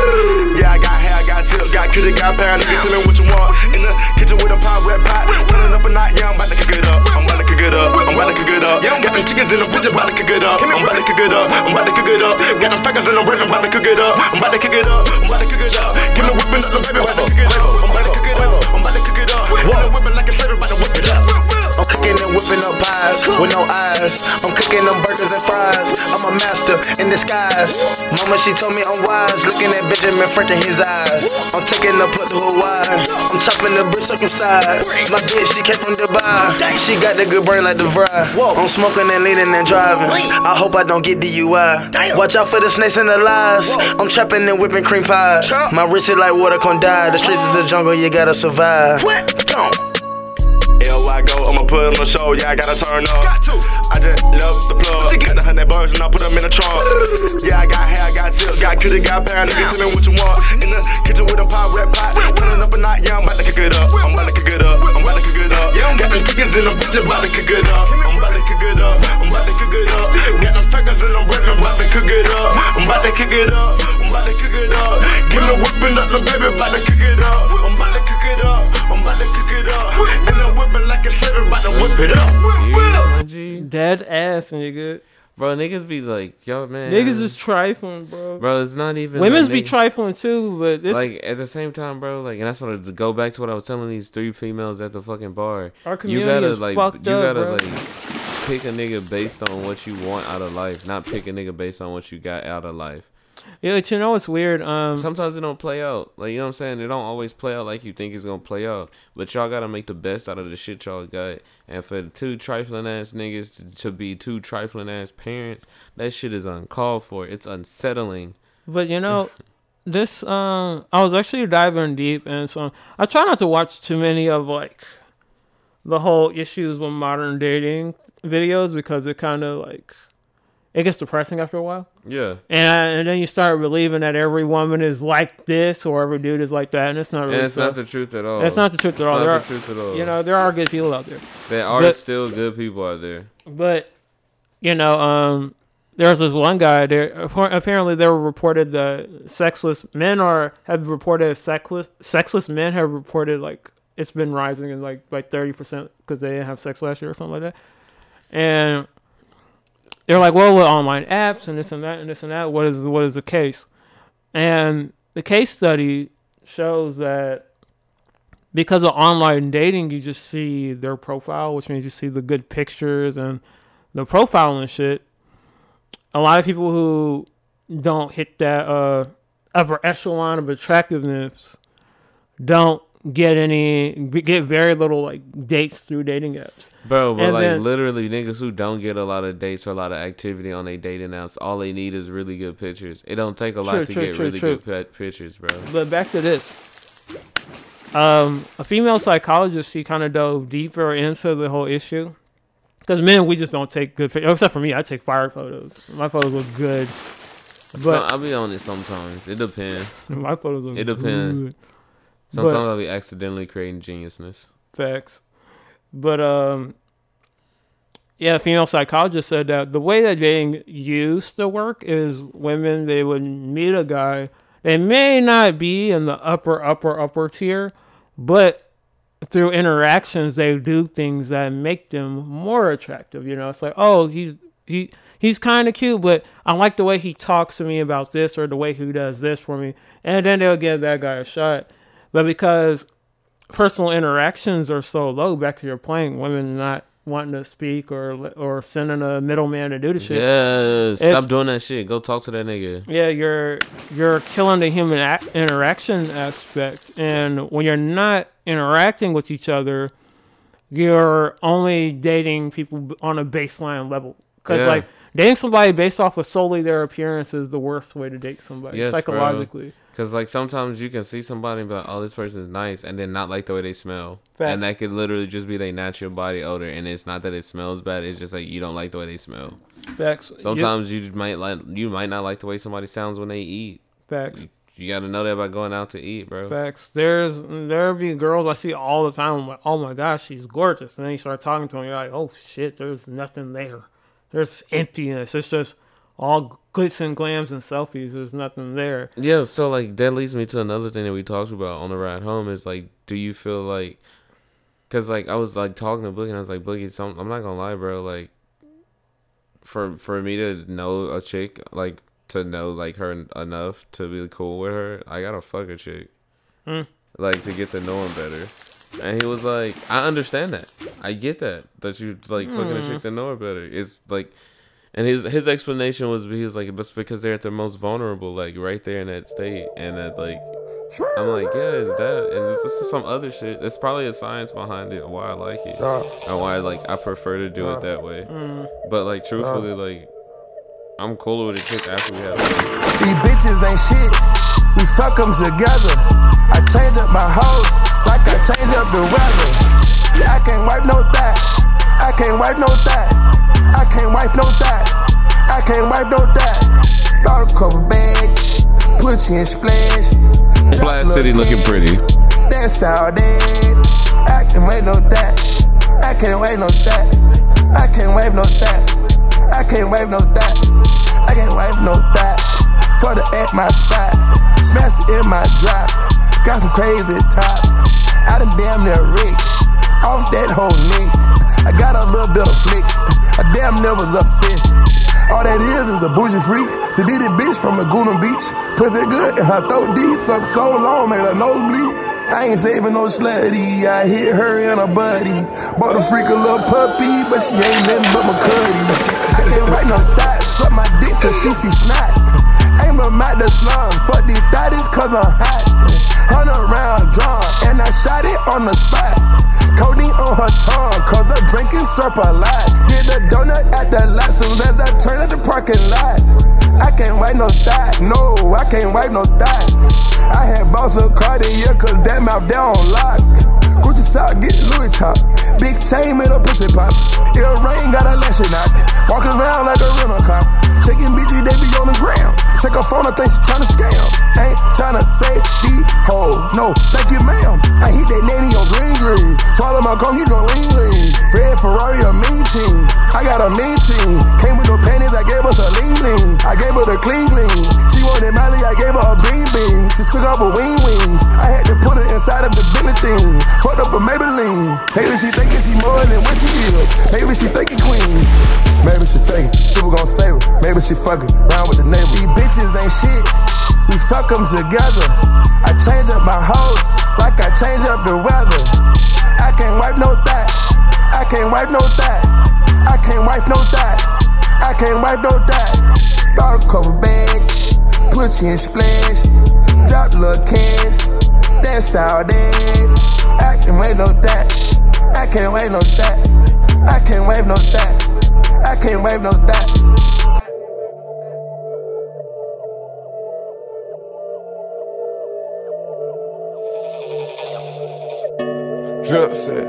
Yeah, I got hair, I got zips, got cutie, got pound. Nigga, tell me what you want. In the kitchen with a pot, red pot. Turn it up a night, yeah, I'm about to cook it up. I'm about to cook it up. I'm about to cook it up. Got them chickens in the bitch, I'm about to cook it up. I'm about to cook it up. I'm about to cook it up. Got them faggots in the bread, I'm about to cook it up. I'm about to cook it up. I'm about to cook it up. Give me whipping up the baby, about to cook it up. I'm about to cook it up. I'm about to cook it up. Whipping like a slave, about to whip it up. I'm cooking and whipping up pies with no eyes. I'm cooking them burgers and fries. I'm a master in disguise. Mama, she told me I'm wise. Looking at Benjamin Franklin, his eyes. I'm taking the plug to Hawaii. I'm chopping the bitch circumcised. My bitch, she came from Dubai. She got the good brain like the fry. I'm smoking and leaning and driving. I hope I don't get DUI. Watch out for the snakes and the lies. I'm trapping and whipping cream pies. My wrist is like water can die. The streets is a jungle, you gotta survive. Gone. I go, I'ma put on the show, yeah, I gotta turn up. Got to. I just love the plug. Cut the hundred birds and I put them in the trunk. Yeah, I got hair, I got zips, got cutie, got pound. Nigga, tell me what you want. In the kitchen with a pot, red pot. Turn it up a night, yeah, I'm about to cook it up. I'm about to cook it up. I'm about to cook it up. Yeah, I'm got them chickens in the bitch, I'm about to cook it up. I'm about to cook it up. I'm about to cook it up. Got them faggots in the bread, I'm about to cook it up. I'm about to cook it up. I'm about to cook it up. Give me a whipping up the baby, about to cook it up. I'm about to it up. I'm about to cook it up. And I'm whipping like a slave, about to whip it up. My G. Dead ass, nigga. Bro, niggas be like, yo, man. Niggas is trifling, bro. Bro, it's not even. Women's like, be niggas- trifling too, but this like at the same time, bro. Like, and that's what I, to go back to what I was telling these three females at the fucking bar. Our you community gotta is like, fucked you up, gotta bro. like pick a nigga based on what you want out of life, not pick a nigga based on what you got out of life. Yeah, but you know what's weird? Um, Sometimes it don't play out. Like you know what I'm saying? It don't always play out like you think it's gonna play out. But y'all gotta make the best out of the shit y'all got. And for the two trifling ass niggas to, to be two trifling ass parents, that shit is uncalled for. It's unsettling. But you know, this um, I was actually diving deep, and so I try not to watch too many of like the whole issues with modern dating videos because it kind of like it gets depressing after a while. Yeah. And and then you start believing that every woman is like this or every dude is like that, and it's not really. And it's not the truth at all. It's not the truth at all. It's there not are, the truth at all. You know, there are good people out there. There are But- still good people out there. but you know, um, there's this one guy there. Apparently, they were reported that sexless men are have reported sexless sexless men have reported like it's been rising in like like thirty percent because they didn't have sex last year or something like that. And they're like, well, with online apps and this and that and this and that, what is what is the case? And the case study shows that because of online dating, you just see their profile, which means you see the good pictures and the profile and shit. A lot of people who don't hit that uh, upper echelon of attractiveness don't get any get very little like dates through dating apps. Bro, but And like then- literally niggas who don't get a lot of dates or a lot of activity on their dating apps, all they need is really good pictures. It don't take a lot True, to true, get true, really good pictures, bro. But back to this. Um, a female psychologist, she kind of dove deeper into the whole issue. Because men, we just don't take good pictures. Except for me, I take fire photos. My photos look good. So, But I'll be on it sometimes. It depends. My photos look It depends. good. Sometimes But- I'll be accidentally creating geniusness. Facts. But um yeah, a female psychologist said that the way that dating used to work is women they would meet a guy. They may not be in the upper, upper, upper tier, but through interactions they do things that make them more attractive. You know, it's like, oh, he's he he's kind of cute, but I like the way he talks to me about this or the way he does this for me, and then they'll give that guy a shot. But because personal interactions are so low, back to your point, women not wanting to speak or or sending a middleman to do the shit. Yeah, stop It's- doing that shit. Go talk to that nigga. yeah, you're you're killing the human ac interaction aspect, and when you're not interacting with each other, you're only dating people on a baseline level. Because Yeah. like dating somebody based off of solely their appearance is the worst way to date somebody Yes, psychologically. Because like sometimes you can see somebody and be like, "Oh, this person's nice," and then not like the way they smell, Facts. and that could literally just be their natural body odor. And it's not that it smells bad; it's just like you don't like the way they smell. Facts. Sometimes you might like you might not like the way somebody sounds when they eat. Facts. You got to know that by going out to eat, bro. Facts. There's there be girls I see all the time. I'm like, oh my gosh, she's gorgeous. And then you start talking to them, you're like, oh shit, there's nothing there. There's emptiness. It's just all glitz and glams and selfies. There's nothing there. Yeah, so like that leads me to another thing that we talked about on the ride home is like, do you feel like, cause like I was like talking to Boogie and I was like, Boogie, some I'm not gonna lie, bro, like, for for me to know a chick, like to know like her enough to be cool with her, I gotta fuck a chick, Hmm. like to get to know him better. And he was like, I understand that, I get that that you like fucking a Hmm. chick to know her better. It's like. And his his explanation was he was like it's because they're at their most vulnerable, like right there in that state, and that like I'm like yeah, is that and this, this is some other shit. It's probably a science behind it, why I like it, and why like I prefer to do it that way. Mm. But like truthfully, like I'm cooler with a chick after we have. These bitches ain't shit. We fuck them together. I change up my hoes change up the weather. I can't wipe no that. I can't wipe no that. I can't wipe no that. I can't wipe no that. Bought a couple bags, put you in splash. Blast City looking pretty. That's all that. I can't wait no that. I can't wait no that. I can't wait no that. I can't wait no that. I can't wait no that. For the at my spot. Smashed it in my drop. Got some crazy top. I done damn near rich. Off that whole neck. I got a little bit of flick. I damn near was obsessed. All that is is a bougie freak. Sedated bitch from Laguna Beach. Pussy good and her throat deep. Suck so long, made her nose bleed. I ain't saving no slutty. I hit her and her buddy. Bought a freak a little puppy, but she ain't nothing but my cuddy. I can't write no thoughts. Suck my dick till she see snot. Ain't them out the slums. Fuck these daddies cause I'm hot. Hundred round on the spot. Codeine on her tongue, cause I'm drinking syrup a lot. Get a donut at the soon as I turn at the parking lot. I can't wipe no thigh, no, I can't wipe no thigh. I had bought some Cartier, cause that mouth down on lock. Gucci sock, get Louis top. Big chain made a pussy pop. Ear rain got a lesson out. Walking around like a rental cop. Checking BG, they be on the ground. Check her phone, I think she tryna scam. Ain't tryna say the hoe. No, thank you, ma'am. I hit that nanny on green green. Swallow my gum, you know lean lean. Red Ferrari, a mean team. I got a mean team. Came with no panties, I gave her a lean lean. I gave her the clean clean. She wanted Molly, I gave her a bean bean. She took off her wing wings. I had to put her inside of the Bentley thing. Fucked up a Maybelline. Maybe she thinking she more than what she is. Maybe she thinking queen. Maybe she thinking super gon' save her. Maybe she fucking round with the neighbor. Bitches ain't shit. We fuck them together. I change up my hoes like I change up the weather. I can't wipe no that. I can't wipe no that. I can't wipe no that. I can't wipe no that. Bottle cover bag, put you in splash, drop little cash. That's how they. I can't wait no that. I can't wait no that. I can't wait no that. I can't wait no that. Drip set.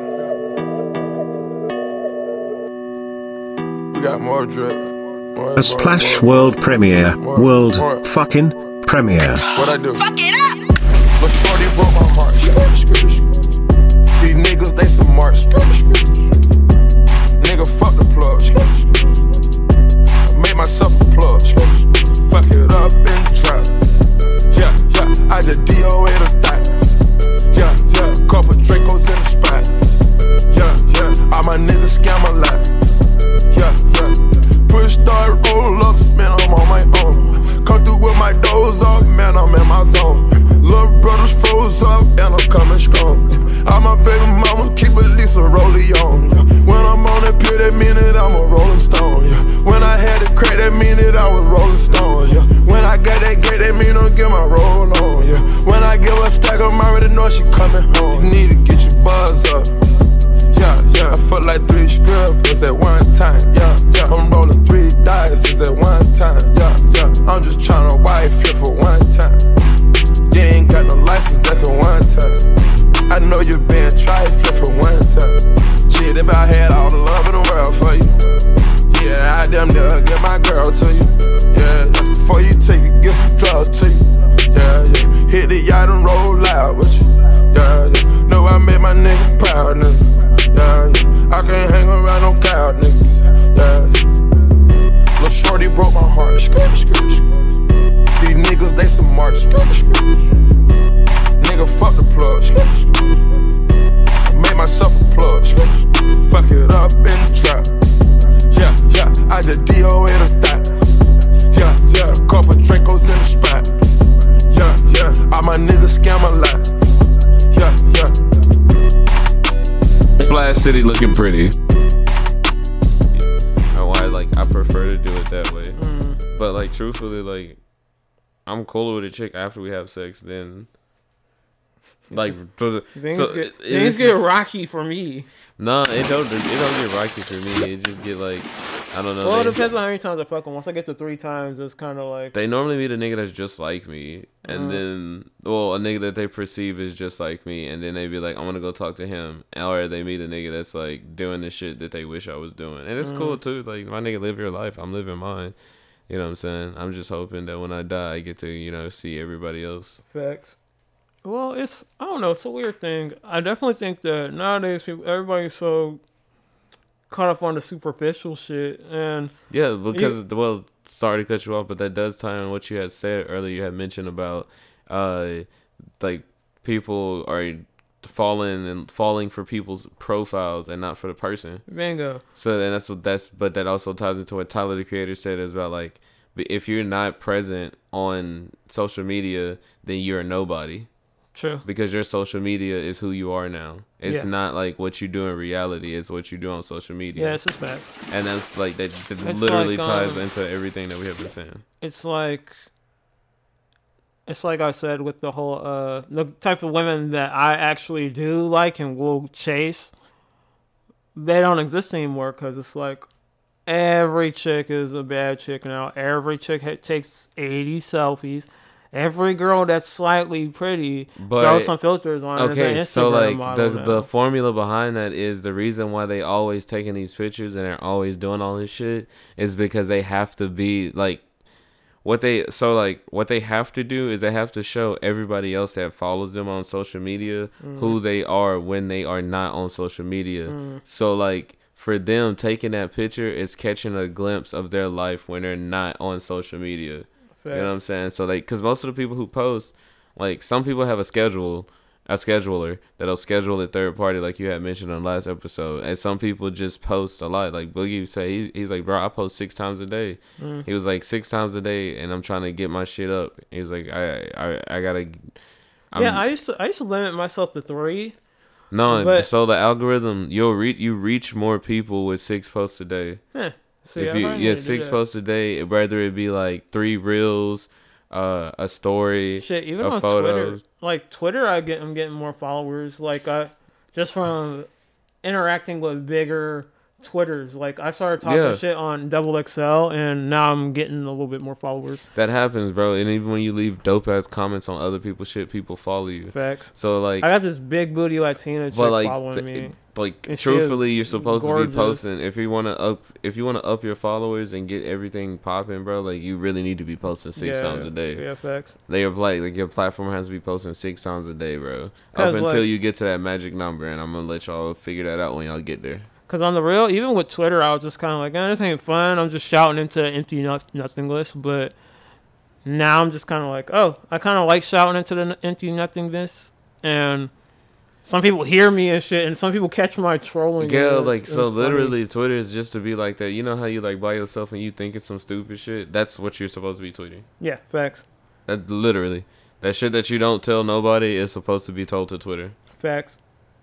We got more drip. More, A Splash World Premiere. World fucking premiere. What I do? Fuck it up. Lil' shorty broke my heart. These niggas, they some marks. Nigga, fuck the plug. I made myself a plug. Fuck it up and drop. Yeah, yeah, I just DOA the thought. Yeah, couple Dracos in the spot. Yeah, yeah, all my niggas scam a lot. Yeah, yeah. Push start, roll up, man, I'm on my own. Come through with my doors up, man, I'm in my zone. Little brothers froze up, and I'm coming strong. All my baby mama keep at least a rollie on. Yeah. When I'm on that pill, that mean that I'm a rolling stone. Yeah. When I had it crack, that mean that I was rolling stone. Yeah. When I got that gate, that mean I'll get my roll on. Yeah. She coming home. Truthfully, like I'm cooler with a chick after we have sex than like the, Things so get it- things it's- get rocky for me. No, it don't. It don't get rocky for me. It just get like I don't know. Well, it depends on how many times I fuck them. Once I get to three times, it's kind of like They normally meet a nigga that's just like me, and Mhm. then well, a nigga that they perceive is just like me, and then they be like, "I'm gonna go talk to him," or they meet a nigga that's like doing the shit that they wish I was doing, and it's cool Mhm. too. Like my nigga, live your life. I'm living mine. You know what I'm saying? I'm just hoping that when I die, I get to you know see everybody else. Facts. Well, it's I don't know. It's a weird thing. I definitely think that nowadays people, everybody's so caught up on the superficial shit, and Yeah, because well, sorry to cut you off, but that does tie on what you had said earlier. You had mentioned about uh, like people are falling and falling for people's profiles and not for the person. Bingo. So and that's what that's but that also ties into what Tyler the Creator said is about like if you're not present on social media, then you're a nobody. True. Because your social media is who you are now. It's Yeah. not like what you do in reality. It's what you do on social media. Yeah, it's a fact. And that's like that, that literally like, ties um, into everything that we have been saying. it's like it's like I said with the whole uh the type of women that I actually do like and will chase. They don't exist anymore because it's like every chick is a bad chick now. Every chick ha- takes eighty selfies. Every girl that's slightly pretty But throws some filters on. Okay, so like the now. the formula behind that is the reason why they always taking these pictures and they're always doing all this shit is because they have to be like what they so like what they have to do is they have to show everybody else that follows them on social media who Mhm. they are when they are not on social media. Mm. So like for them taking that picture is catching a glimpse of their life when they're not on social media. You know what I'm saying? So like, cause most of the people who post, like some people have a schedule, a scheduler that'll schedule a third party, like you had mentioned on last episode, and some people just post a lot. Like Boogie say, he, he's like, bro, I post six times a day. Mm. He was like six times a day, and I'm trying to get my shit up. He's like, I, I, I gotta. I'm, yeah, I used to I used to limit myself to three. no, but- so the algorithm, you'll reach, you reach more people with six posts a day. Eh, see, if you yeah need to do six posts a day, whether it be like three reels, uh, a story, Shit, even a on photo. Twitter, like Twitter, I get I'm getting more followers. Like I just from interacting with bigger Twitters. Like I started talking Yeah. shit on Double XL, and now I'm getting a little bit more followers. That happens, bro. And even when you leave dope ass comments on other people's shit, people follow you. Facts. So like, I got this big booty Latina chick but like, following th- me. Like And truthfully, you're supposed gorgeous. to be posting. If you want to up, if you want to up your followers and get everything popping, bro, like you really need to be posting six Yeah, times a day. yeah, facts. They are like, like your platform has to be posting six times a day, bro. Up until like- you get to that magic number, and I'm gonna let y'all figure that out when y'all get there. Cause on the real, even with Twitter, I was just kind of like, eh, this ain't fun. I'm just shouting into the empty not- nothingness. But now I'm just kind of like, oh, I kind of like shouting into the n- empty nothingness. And some people hear me and shit, and some people catch my trolling. Yeah, it's- like it's so funny. literally Twitter is just to be like that. You know how you like by yourself and you thinking some stupid shit? That's what you're supposed to be tweeting. Yeah, facts, That literally. That shit that you don't tell nobody is supposed to be told to Twitter. facts.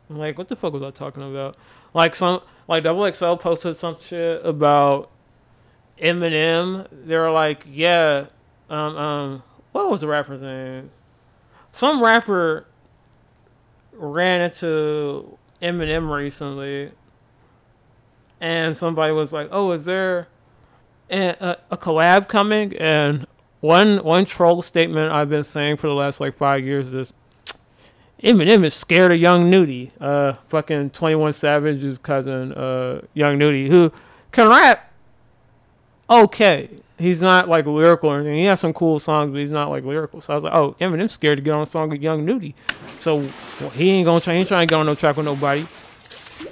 I'm like, what the fuck was I talking about? Like some, like Double XL posted some shit about Eminem. They were like, yeah, um, um, what was the rapper's name? Some rapper ran into Eminem recently, and somebody was like, "Oh, is there a, a, collab coming?" And one one troll statement I've been saying for the last like five years is, Eminem is scared of Young Nudy, uh, fucking Twenty One Savage's cousin, uh, Young Nudy, who can rap. Okay, he's not like lyrical or anything. He has some cool songs, but he's not like lyrical. So I was like, oh, Eminem's scared to get on a song with Young Nudy, so well, he ain't gonna try. He ain't trying to get on no track with nobody.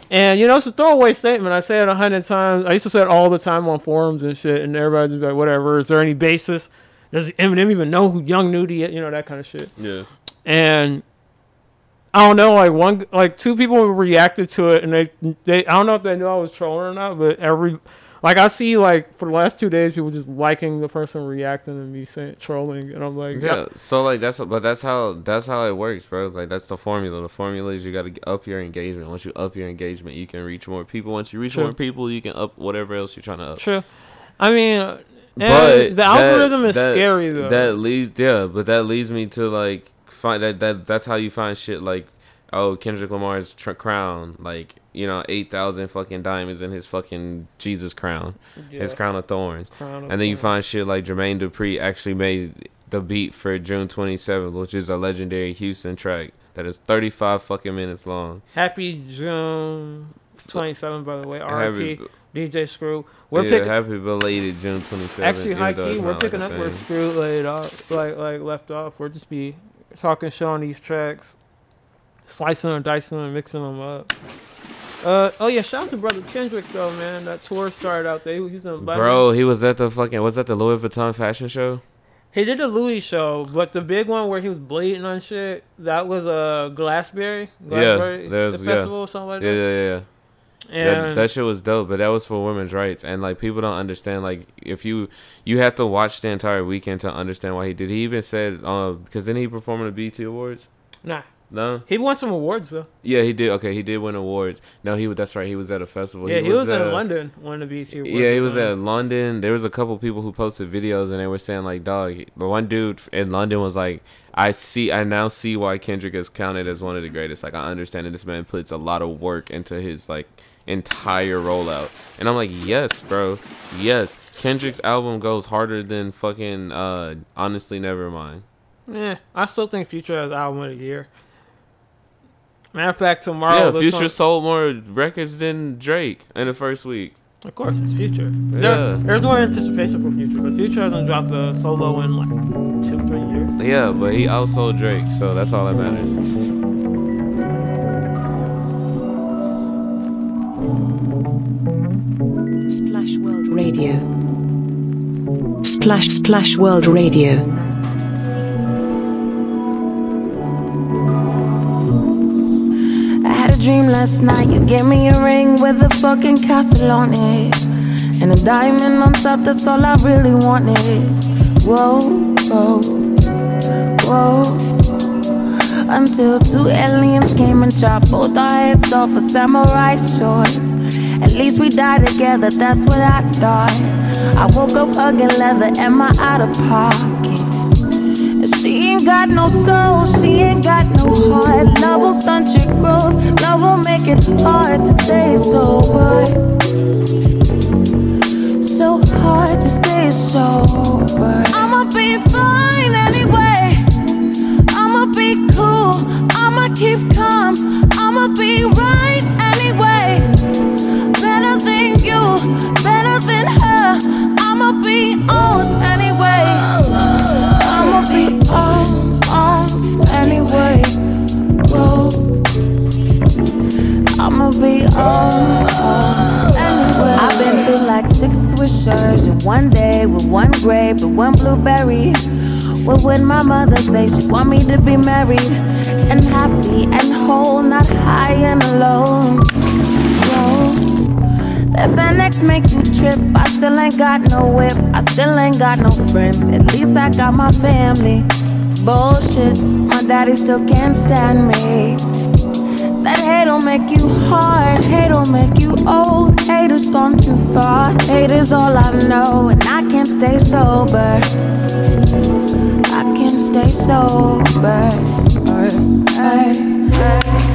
And you know, it's a throwaway statement. I say it a hundred times. I used to say it all the time on forums and shit, and everybody's just like, whatever. Is there any basis? Does Eminem even know who Young Nudy is? You know that kind of shit. Yeah. And I don't know, like one, like two people reacted to it, and they, they, I don't know if they knew I was trolling or not, but every, like I see, like for the last two days, people just liking the person reacting and me saying trolling, and I'm like, Yeah. So like that's but that's how that's how it works, bro. Like that's the formula. The formula is you got to up your engagement. Once you up your engagement, you can reach more people. Once you reach True. more people, you can up whatever else you're trying to up. True. I mean, uh, But the algorithm is that- scary though. That leads, yeah, but that leads me to like find that that that's how you find shit like oh Kendrick Lamar's tr- crown, like you know eight thousand fucking diamonds in his fucking Jesus crown, his crown of thorns, Crown of and then you find shit like Jermaine Dupri actually made the beat for June twenty seventh, which is a legendary Houston track that is thirty five fucking minutes long. Happy June 27, by the way. RIP Happy- DJ Screw. We're yeah, picking. happy belated June twenty seventh. Actually, high key, we're picking up where Screw laid off, like like left off. We're just be talking shit on these tracks, slicing and dicing and mixing them up. Uh oh yeah, shout out to brother Kendrick though, man. That tour started out there. He's in Bro, he was at the fucking was that the Louis Vuitton fashion show? He did the Louis show, but the big one where he was bleeding on shit, that was a uh, Glassberry, Glassberry yeah, there's the yeah. festival or something like yeah, that. Yeah, yeah, yeah. That, And- that shit was dope, but that was for women's rights, and like people don't understand. Like if you you have to watch the entire weekend to understand why he did. He even said, uh, because then he performed at the BET Awards. Nah. No. He won some awards though. Yeah, he did. Okay, he did win awards. No, he was. That's right. He was at a festival. yeah, he was, in uh, London. One of the BET. Yeah, he was in at London. There was a couple people who posted videos and they were saying like, "Dog." The one dude in London was like, "I see. I now see why Kendrick is counted as one of the greatest. Like, I understand that this man puts a lot of work into his like entire rollout." And I'm like, "Yes, bro. Yes." Kendrick's album goes harder than fucking uh honestly never mind. Yeah, I still think Future has album of the year. Matter of fact, tomorrow. Yeah, the Future song- sold more records than Drake in the first week. Of course, it's Future. Yeah. There, there's more anticipation for Future, but Future hasn't dropped a solo in like two, three years. Yeah, but he outsold Drake, so that's all that matters. Splash World Radio. Splash Splash World Radio. Dream last night. You gave me a ring with a fucking castle on it. And a diamond on top, that's all I really wanted. Whoa, whoa, whoa. Until two aliens came and chopped both our heads off for samurai shorts. At least we died together, that's what I thought. I woke up hugging leather, am I out of pocket? She ain't got no soul, she ain't got no heart. Love will stunt your growth, love will make it hard to stay sober. So hard to stay sober. I'ma be fine anyway. I'ma be cool, I'ma keep calm, I'ma be right anyway. Better than you, better than her. I'ma be on anyway. I've been through like six swishers in one day with one grape and one blueberry. What would my mother say? She want me to be married and happy and whole, not high and alone. Whoa. Next make you trip? I still ain't got no whip. I still ain't got no friends. At least I got my family. Bullshit, my daddy still can't stand me. That hate don't make you hard, hate don't make you old. Haters gone too far, hate is all I know, and I can't stay sober. I can't stay sober. Hey, hey. I'ma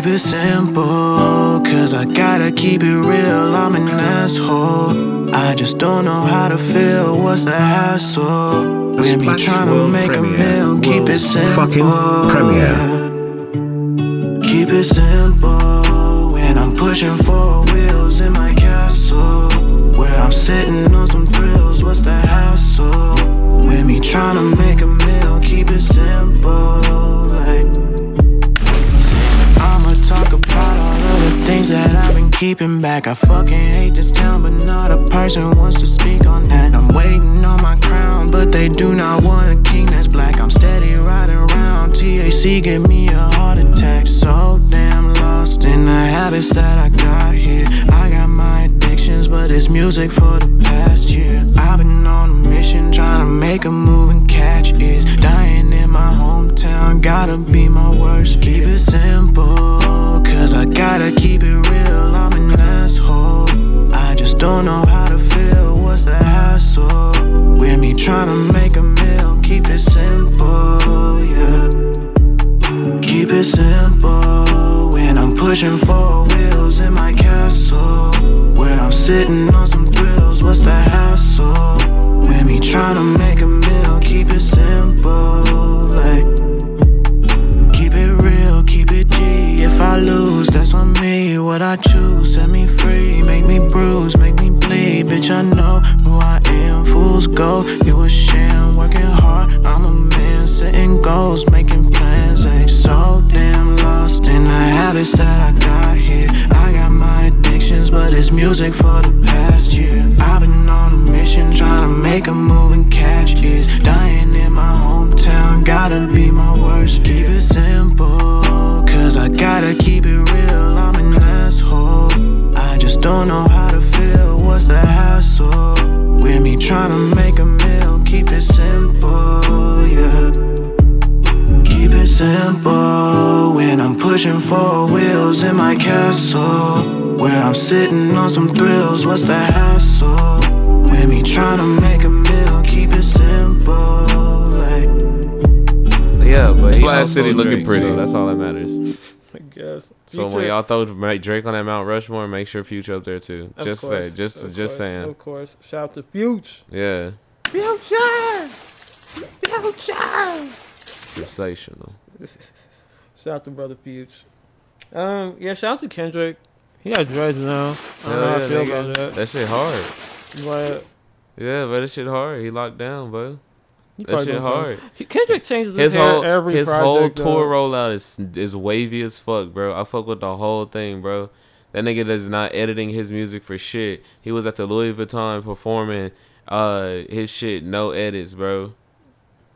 Keep it simple, cause I gotta keep it real. I'm an asshole. I just don't know how to feel. What's the hassle? With me trying to make a meal, keep it simple. fucking premiere. Keep it simple when I'm pushing four wheels in my castle. Where I'm sitting on some thrills, what's the hassle? With me trying to make keeping back. I fucking hate this town, but not a person wants to speak on that. I'm waiting on my crown, but they do not want a king that's black. I'm steady riding around. TAC give me a heart attack. So damn lost in the habits that I got here. I got my addictions, but it's music for the past year. I've been on a mission trying to make a move and catch is dying in my hometown. Gotta be my worst. Keep it simple, cause I gotta keep it real. I'm an asshole. I just don't know how to feel. What's the hassle? With me trying to make a meal. Keep it simple, yeah. Keep it simple when I'm pushing four wheels in my castle. Where I'm sitting on some thrills. What's the hassle? With me trying to make a it's City looking Drake, pretty. So that's all that matters. I guess. So when Future- y'all throw Drake on that Mount Rushmore, make sure Future up there too. Of just course, say, just of just course, saying. Of course. Shout out to Future. Yeah, Future! Future! sensational. Shout out to brother Future. Um, yeah, shout out to Kendrick. He got dreads now. I don't Hell know how I feel nigga. about that. That shit hard. But Yeah, but that shit hard. He locked down, bro. He That shit hard. Kendrick changes his his whole every his project, whole though. tour rollout is is wavy as fuck, bro. I fuck with the whole thing, bro. That nigga is not editing his music for shit. He was at the Louis Vuitton performing uh his shit, no edits, bro.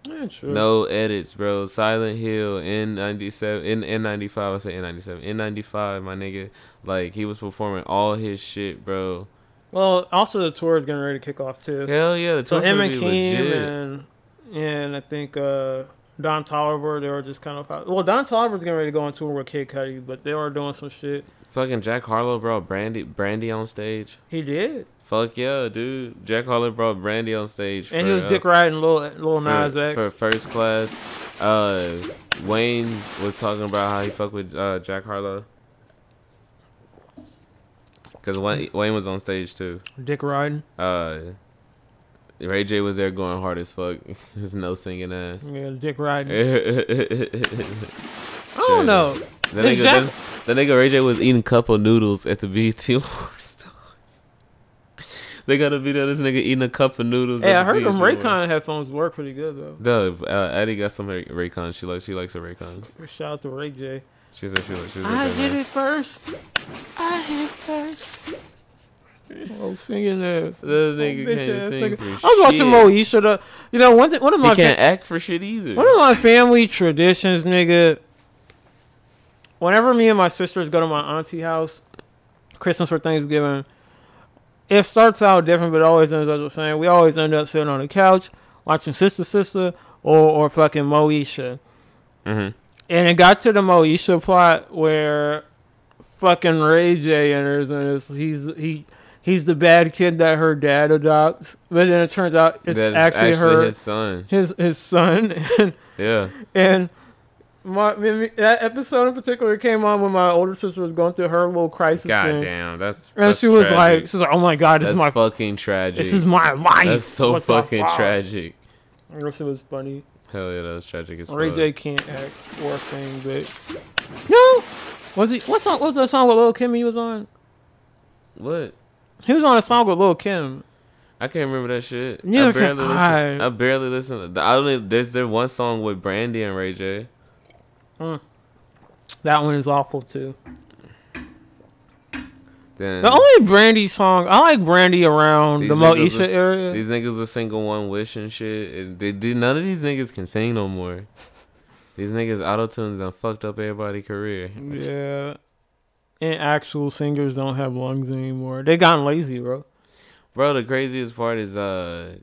Yeah, true. No edits, bro. Silent Hill N ninety seven in N ninety five. I say N ninety seven. N ninety five, my nigga. Like he was performing all his shit, bro. Well, also the tour is getting ready to kick off too. Hell yeah, the so him and Keem legit. and and I think uh, Don Toliver they were just kind of well Don Toliver's getting ready to go on tour with Kid Cudi, but they were doing some shit. Fucking Jack Harlow brought Brandy Brandy on stage. He did, Fuck yeah, dude. Jack Harlow brought Brandy on stage. and for, he was uh, dick riding Lil Lil for, Nas X. for first class. Uh, Wayne was talking about how he fuck with uh, Jack Harlow. Cause Wayne, Wayne was on stage too. Dick riding. Uh, Ray J was there going hard as fuck. There's no singing ass. Yeah, dick riding. I don't know. The nigga, Jack- the, the nigga Ray J was eating a cup of noodles at the BET Awards. they got a video of this nigga eating a cup of noodles. Hey, I the heard them BET Awards. Raycon headphones work pretty good though. Dove, uh, Addie got some Ray- Raycons. She likes she likes her Raycons. Shout out to Ray J. She said she likes. She was I hit it first. I hit first. Oh, singing this. The Oh, nigga bitch can't sing nigga. for I was watching. Moesha. The, you know, one thing, one of my. He can't fa- act for shit either. One of my family traditions, nigga. Whenever me and my sisters go to my auntie house, Christmas or Thanksgiving, it starts out different, but it always ends up the same. We always end up sitting on the couch watching Sister Sister or or fucking Moesha. Mhm. And it got to the Moesha plot where fucking Ray J enters and he's he he's the bad kid that her dad adopts, but then it turns out it's actually, actually her his son. his his son, and Yeah. and my that episode in particular came on when my older sister was going through her little crisis. God thing. damn, that's and that's she was tragic. like, she's like, oh my god, this that's is my fucking tragic. This is my life. That's so What fucking fuck? tragic. That shit was funny. Hell yeah, that was tragic as Ray. J can't act or sing, but no. Was he? What song? What was the song with Lil Kim he was on? What? He was on a song with Lil Kim. I can't remember that shit. Neither I can barely I. listen. I barely listen. I only there's there one song with Brandy and Ray J. Mm. That one is awful too. Then The only Brandy song I like Brandy around the Moesha was- area. These niggas were singing one wish and shit. And they did none of these niggas can sing no more. These niggas auto tunes and fucked up everybody's career. Yeah. And actual singers don't have lungs anymore. They gotten lazy, bro. Bro, the craziest part is uh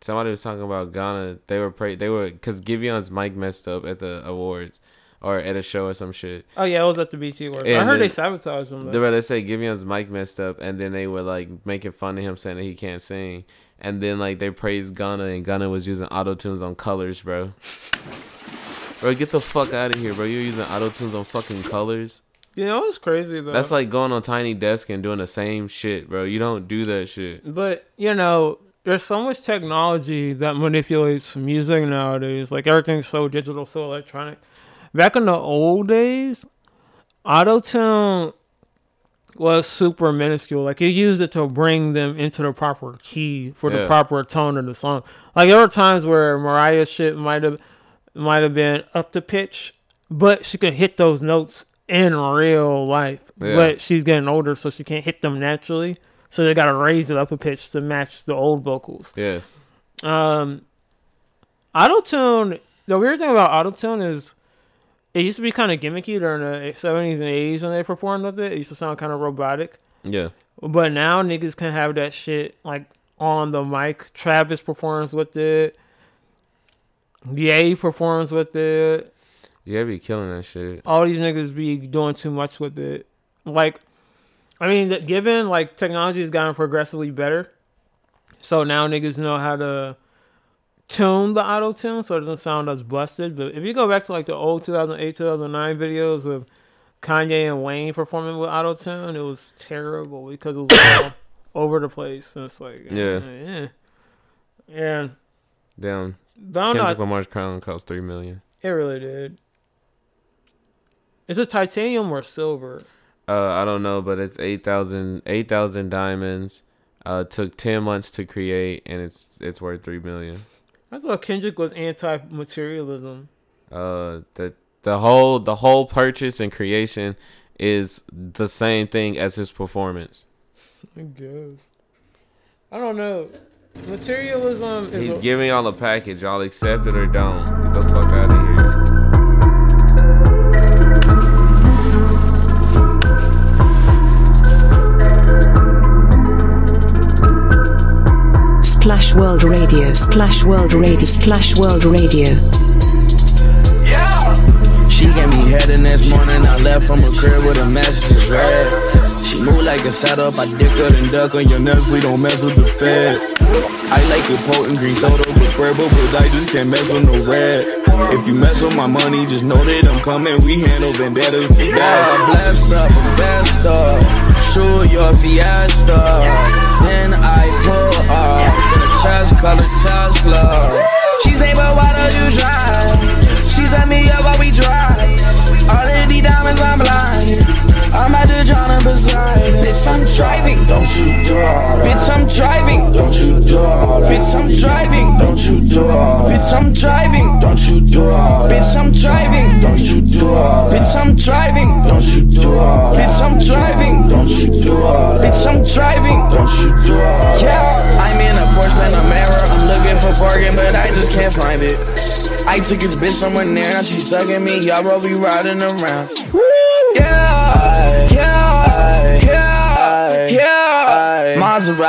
somebody was talking about Ghana. They were pray they were cause Giveon's mic messed up at the awards or at a show or some shit. Oh yeah, it was at the BET Awards. I And heard they then- sabotaged him. They Though. were they say Giveon's mic messed up and then they were like making fun of him saying that he can't sing. And then like they praised Ghana and Ghana was using auto tunes on colors, bro. bro, get the fuck out of here, bro. You're using auto tunes on fucking colors. You know it's crazy though. That's like going on Tiny Desk and doing the same shit, bro. You don't do that shit. But you know, there's so much technology that manipulates music nowadays. Like everything's so digital, so electronic. Back in the old days, autotune was super minuscule. Like you used it to bring them into the proper key for the proper tone of the song. Like there were times where Mariah's shit might have might have been up to pitch, but she could hit those notes in real life. Yeah. But she's getting older, so she can't hit them naturally. So they gotta raise it up a pitch to match the old vocals. Yeah. Um, autotune. The weird thing about autotune is it used to be kind of gimmicky during the seventies and eighties when they performed with it. It used to sound kind of robotic. Yeah. But now niggas can have that shit like on the mic. Travis performs with it. Ye performs with it. Yeah, be killing that shit. All these niggas be doing too much with it. Like, I mean, given like technology has gotten progressively better, so now niggas know how to tune the auto tune so it doesn't sound as busted. But if you go back to like the old 2008, 2009 videos of Kanye and Wayne performing with auto tune, it was terrible because it was all over the place. And it's like, Yeah. Uh, yeah, yeah. Damn. Don't Kendrick. Lamar's crown cost three million. It really did. Is it titanium or silver? Uh, I don't know, but it's 8,000 8,000 diamonds. Uh, took ten months to create, and it's it's worth three million. I thought Kendrick was anti-materialism. Uh, the the whole the whole purchase and creation is the same thing as his performance. I guess. I don't know. Materialism is. He's a- giving y'all a package. Y'all accept it or don't. Get the fuck out Splash World Radio. Splash World Radio. Splash World Radio. She gave me head the next morning. I left from her crib with a message read. She moved like a setup. I dick her and duck on your nuts. We don't mess with the feds. I like it potent green soda with purple, but I just can't mess with no red. If you mess with my money, just know that I'm coming. We handle vendettas with gas. Bless up, best up. Shoot your fiesta. Then chest colored Tesla. She say, but why don't you drive? Don't you drive. Bitch, I'm driving, don't you drive. Bitch, I'm driving, don't you drive. Bitch, I'm driving, don't you drive. Bitch, I'm driving, don't you drive. Bitch, I'm driving, don't you drive. Bitch, I'm driving, don't you drive. Bitch, I'm driving, don't you drive. Yeah, I'm in a Porsche Panamera. I'm looking for parking, but I just can't find it. I took his bitch somewhere near, now she's sucking me. Y'all bro be riding around. Yeah,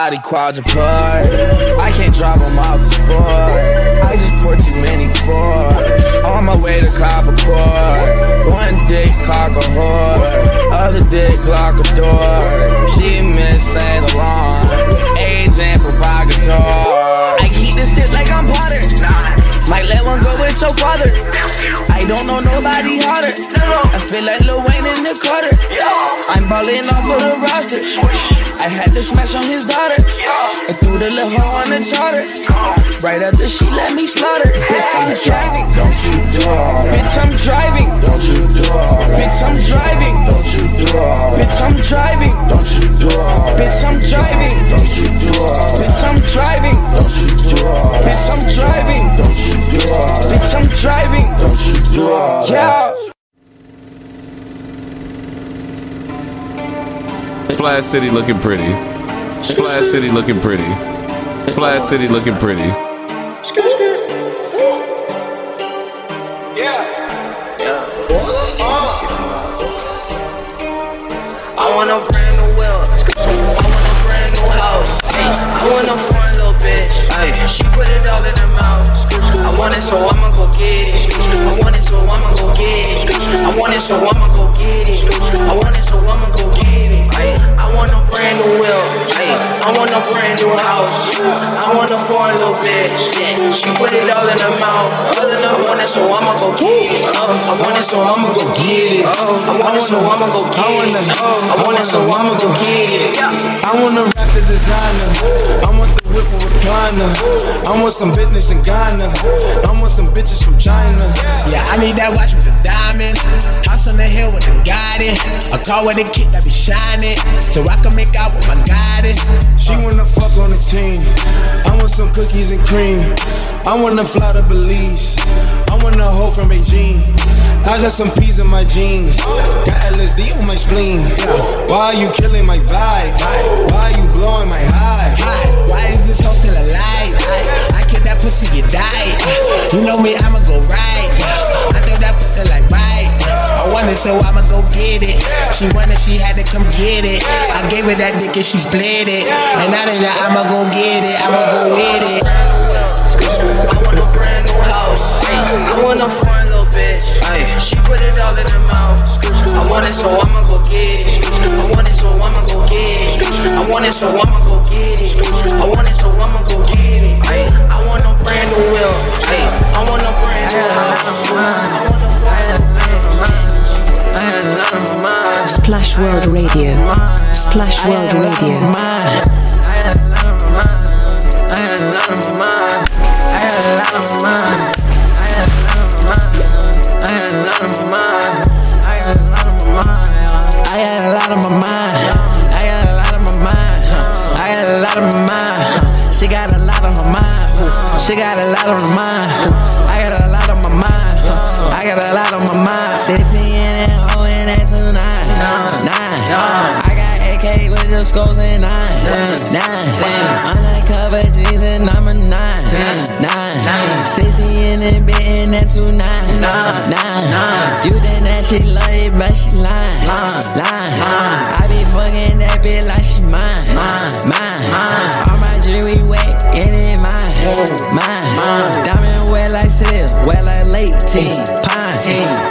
Maserati Quattroporte. I can't drive them out the sport. I just pour too many Fords. On my way to Copper Court. One dick cock a whore. Other dick lock a door. She miss Saint Laurent. Agent provocateur. I keep this stick like I'm Potter. Might let one go with your father. I don't know nobody harder. I feel like Lil Wayne in the Carter. I'm balling off of the roster. I had to smash on his daughter. And threw the little hoe on the charter. Right after she let me slaughter. Bitch, I'm driving. Don't you drive. Bitch, I'm driving. Don't you drive. Bitch, I'm driving. Don't you drive. Bitch, I'm driving. Don't you drive. Bitch, I'm driving. Don't you drive. Bitch, I'm driving. Don't you drive. Bitch, I'm driving. Don't you drive. Bitch, I'm driving. Don't you drive. Yeah. Splash City looking pretty. Splash City looking pretty. Splash City looking pretty. I want a brand new wheel. I want a brand new house. Ay, I want a foreign little bitch. Ay, she put it all in her mouth. I want it, so I'ma go get it. I want it, so I'ma go get it. I want it, so I'ma go get it. I want it, so I'ma go get it. I want a brand new wheel. I want a brand new house. I want a foreign little bitch. She put it all in her mouth. I want it, so I'ma go get it. I want it, so I'ma go get it. I want it, so I'ma go get it. I want it, so I'ma go get it. I wanna rap the designer. Designer. I want some business in Ghana. I want some bitches from China. Yeah, I need that watch with the diamonds. House on the hill with the garden. A car with a kid that be shining. So I can make out with my goddess. She wanna fuck on the team. I want some cookies and cream. I wanna fly to Belize. I want a hoe from Beijing. I got some peas in my jeans. Got LSD on my spleen. Why are you killing my vibe? Why are you blowing my high? Why is this hoe still alive? I kill that pussy, you die. You know me, I'ma go right. I throw that pussy like bite. I want it, so I'ma go get it. She wanted, she had to come get it. I gave her that dick and she split it. And now that I'ma go get it, I'ma go with it. I want a brand new house. I want a foreign little bitch. She put it all in her mouth. I want it, so I'ma go get it. I want it, so I'ma go get it. I want it, so I'ma go get it. I want it, so I'ma go get it. Ay, I want a brand new wheel. Ay, I want a brand new house. Splash World Radio. Splash World Radio. I had a lot on my mind. I had a lot on my on my mind. I had a lot on my mind. I had a lot on my mind. She got a lot on her mind. She got a lot on her mind. I got a lot on my mind. I got a lot on my mind. 16 and O and that tonight. Nine. I got AK with the scores and nine. Nine. Nine. 60 in the bed and that two nine. Nine. You think that she love it, but she lying. Lying. I be fucking that bitch like she mine. Mine. mine. All my jewelry wet it mine. Mine. mine. Diamond wet like silk, wet like late teen. Pine.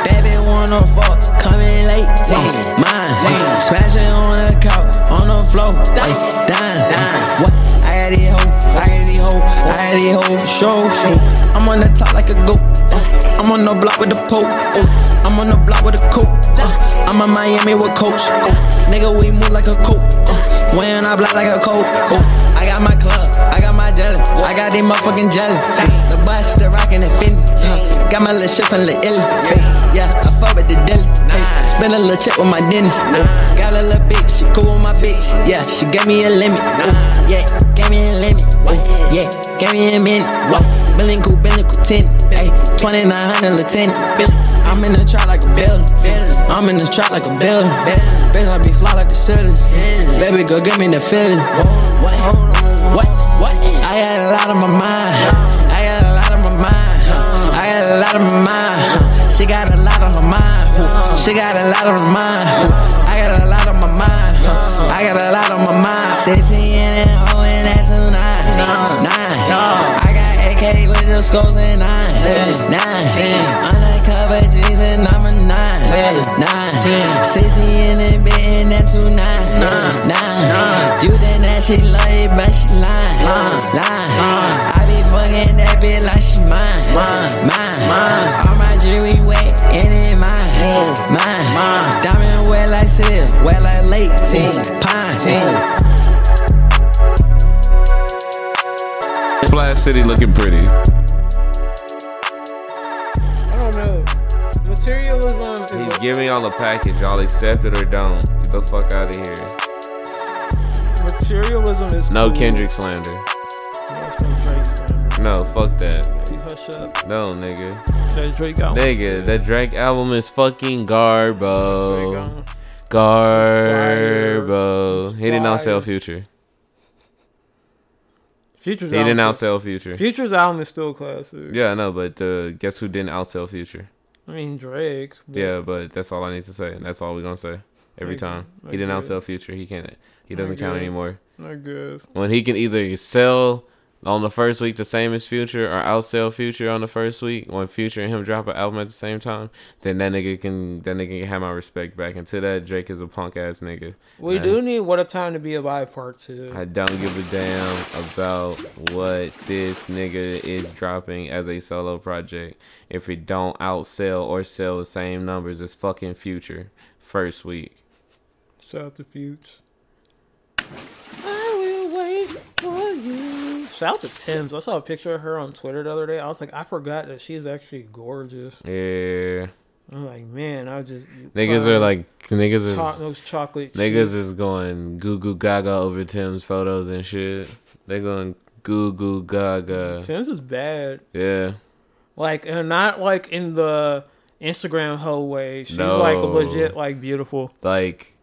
Baby wanna fuck, coming late teen. Mine. Smashing on the couch, on the floor. Ay, dine. Hoes for sure. sure. I'm on the top like a goat. Uh. I'm on the block with the pope. Uh. I'm on the block with a coat. Uh. I'm in Miami with coach. Nigga, we move like a coat. When I block like a coat. I got my club, I got my jelly. I got these motherfucking jelly. The bus still rockin' and Fendi. Got my little shit from Lil Illy. Yeah, I fuck with the dilly. Spend a little check with my dentist. Got a little bitch, she cool with my bitch. Yeah, she gave me a limit. Yeah, gave me a limit. Yeah, gave me a minute. Cool, billion cool, ten. Ay, 2900 lieutenant. I'm in the trap like a building. I'm in the trap like a building. Bitch, I be fly like the ceiling. Baby, go give me the feeling. What? What? What? I had a lot on my mind. I had a lot on my mind. I had a lot on my mind. She got a lot on her mind. She got a lot on her mind. I got a lot on my mind. I got a lot on my mind. 16 and O and that Nine. I got AK with the scores and nine. Nine. Undercover G's and I'm a nine. Nine. 60 in the bed and that two nine. Nine. You think that she love it, but she lying. Lying. I be fucking that bitch like she mine. Mine. mine. All my jewelry wet and it mine. Mine. Diamond wet like silk, wet like late teen. Pine. Splash City looking pretty. I don't know. Materialism is He's giving y'all a package. Y'all accept it or don't. Get the fuck out of here. materialism is No cool. Kendrick slander. No, it's no Drake slander. No, fuck that. You hush up. No, nigga. That Drake album. Nigga, that Drake album is fucking garbo. album. Garbo. He didn't outsell Fire. Future. Future's He didn't outsell Future. Future's album is still classic. Yeah, I know, but uh, guess who didn't outsell Future? I mean Drake. but- Yeah, but that's all I need to say, and that's all we're gonna say every I time. I He didn't guess. outsell Future. He can't. He doesn't count anymore. I guess. When he can either sell on the first week the same as Future or outsell Future on the first week when Future and him drop an album at the same time, then that nigga can that nigga can have my respect back. Until that, Drake is a punk ass nigga. We And do need What a Time to Be Alive Part 2. I don't give a damn about what this nigga is dropping as a solo project if it don't outsell or sell the same numbers as fucking Future first week. Shout out to Future. I will wait for you. Shout out to Tems. I saw a picture of her on Twitter the other day. I was like, I forgot that she's actually gorgeous. Yeah. I'm like, man, I was just Niggas are like niggas is Cho- those chocolate niggas chips. is going goo goo gaga over Tems photos and shit. They going goo goo gaga. Tems is bad. Yeah. Like, and not like in the Instagram hoe way. She's No. like legit, like beautiful. Like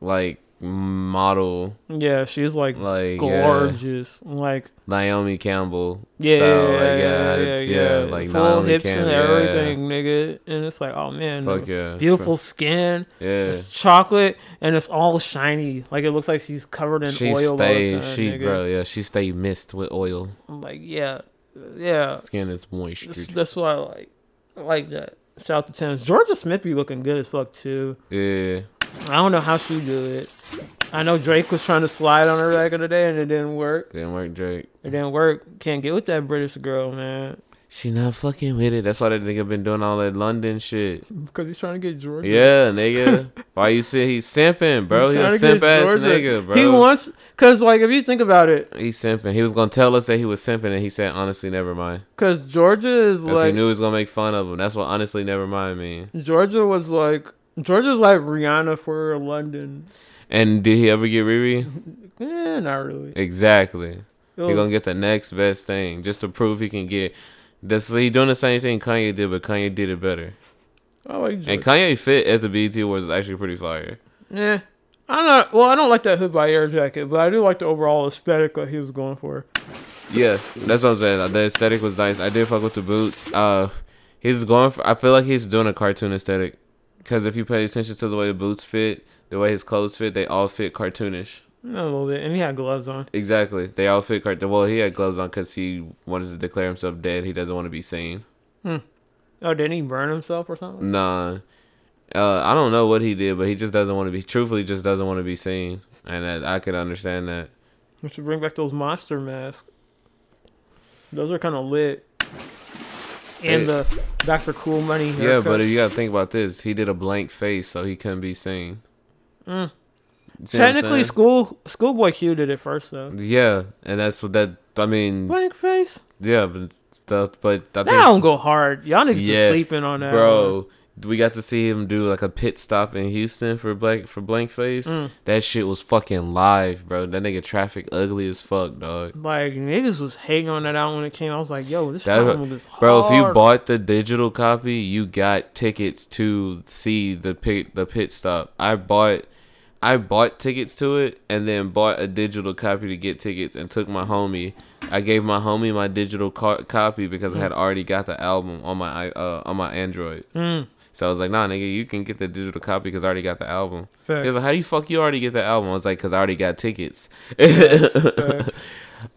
like model Yeah, she's like, Like, yeah. gorgeous. Like, Naomi Campbell. yeah, style. yeah, Like, yeah, yeah, yeah, like full Naomi hips Campbell. and yeah. everything, nigga. And it's like, oh man, Fuck yeah. beautiful skin. Yeah. it's chocolate and it's all shiny. Like it looks like she's covered in She oil. stay time, she nigga. bro, yeah, she stay mist with oil. I'm like, yeah, yeah. Skin is moist. That's, that's what I like. I like that. Shout out to Tems. Jorja Smith be looking good as fuck too. Yeah. I don't know how she do it. I know Drake was trying to slide on her back in the day and it didn't work. Didn't work, Drake. It didn't work. Can't get with that British girl, man. She not fucking with it. That's why that nigga been doing all that London shit. Because he's trying to get Jorja. Yeah, nigga. Why you say he's simping, bro? He He's a simp ass Jorja. nigga, bro. He wants, because, like, if you think about it, He's simping. He was gonna tell us that he was simping, and he said, "Honestly, never mind." because Jorja is Because he like, knew he was gonna make fun of him. That's what honestly, never mind mean. Jorja was like, Jorja's like Rihanna for London. And did he ever get Riri? Eh, not really. Exactly. It He gonna get the next best thing just to prove he can get. This he doing the same thing Kanye did, but Kanye did it better. I like And Kanye fit at the BET was actually pretty fire. Yeah. I'm not, well, I don't like that hood by air jacket, but I do like the overall aesthetic that he was going for. Yeah, that's what I'm saying. The aesthetic was nice. I did fuck with the boots. Uh, he's going for. I feel like he's doing a cartoon aesthetic, because if you pay attention to the way the boots fit, the way his clothes fit, they all fit cartoonish. A little bit. And he had gloves on. Exactly, they all fit cartoon. Well, he had gloves on because he wanted to declare himself dead. He doesn't want to be seen. Hmm. Oh, didn't he burn himself or something? Nah, uh, I don't know what he did, but he just doesn't want to be. Truthfully, just doesn't want to be seen, and that, I could understand that. We should bring back those monster masks. Those are kind of lit. And the Dr. Cool Money haircut. Yeah, but you gotta think about this. He did a blank face, so he couldn't be seen. Mm. You see what I'm Technically, school Schoolboy Q did it first, though. Yeah, and that's what that. I mean, Blank face. yeah, but the, but I That don't go hard. Y'all niggas just sleeping on that bro. We got to see him do like a pit stop in Houston for black for blank face. Mm. That shit was fucking live, bro. That nigga traffic ugly as fuck, dog. Like niggas was hating on that album when it came. I was like, yo, this That- album is hard. bro, if you bought the digital copy, you got tickets to see the pit the pit stop. I bought I bought tickets to it and then bought a digital copy to get tickets and took my homie. I gave my homie my digital co- copy because I had already got the album on my uh, on my Android. Mm. So I was like, nah, nigga, you can get the digital copy because I already got the album. Facts. He was like, how do you fuck you already get the album? I was like, because I already got tickets. Facts, facts.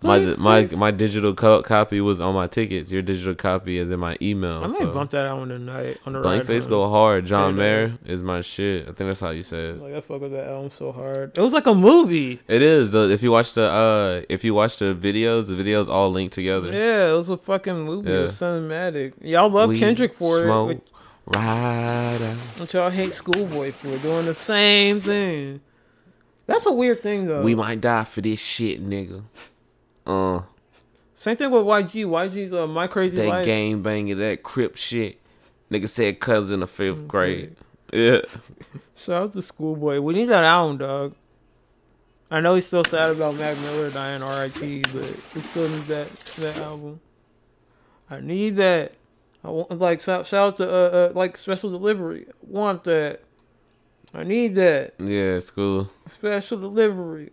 my my my digital co- copy was on my tickets. Your digital copy is in my email. I may so. bump that album tonight on the Blank face go hard. John Yeah, Mayer is my shit. I think that's how you say it. Like I fuck with that album so hard. It was like a movie. It is. If you watch the uh, if you watch the videos, the videos all linked together. Yeah, it was a fucking movie. It was Yeah. cinematic. Y'all love We Kendrick for smoke it. Right. But, but y'all hate Schoolboy for doing the same thing. That's a weird thing though. We might die for this shit, nigga. Uh, Same thing with YG. YG's uh, My Crazy that Life. gang banging, that crip shit. Nigga said cuz in the fifth grade. Yeah. Shout out to Schoolboy. We need that album, dog. I know he's still sad about Mac Miller dying, R.I.P. But we still need that that album. I need that. I want like shout, shout out to uh, uh like special delivery. Want that. I need that Yeah, it's cool. special delivery.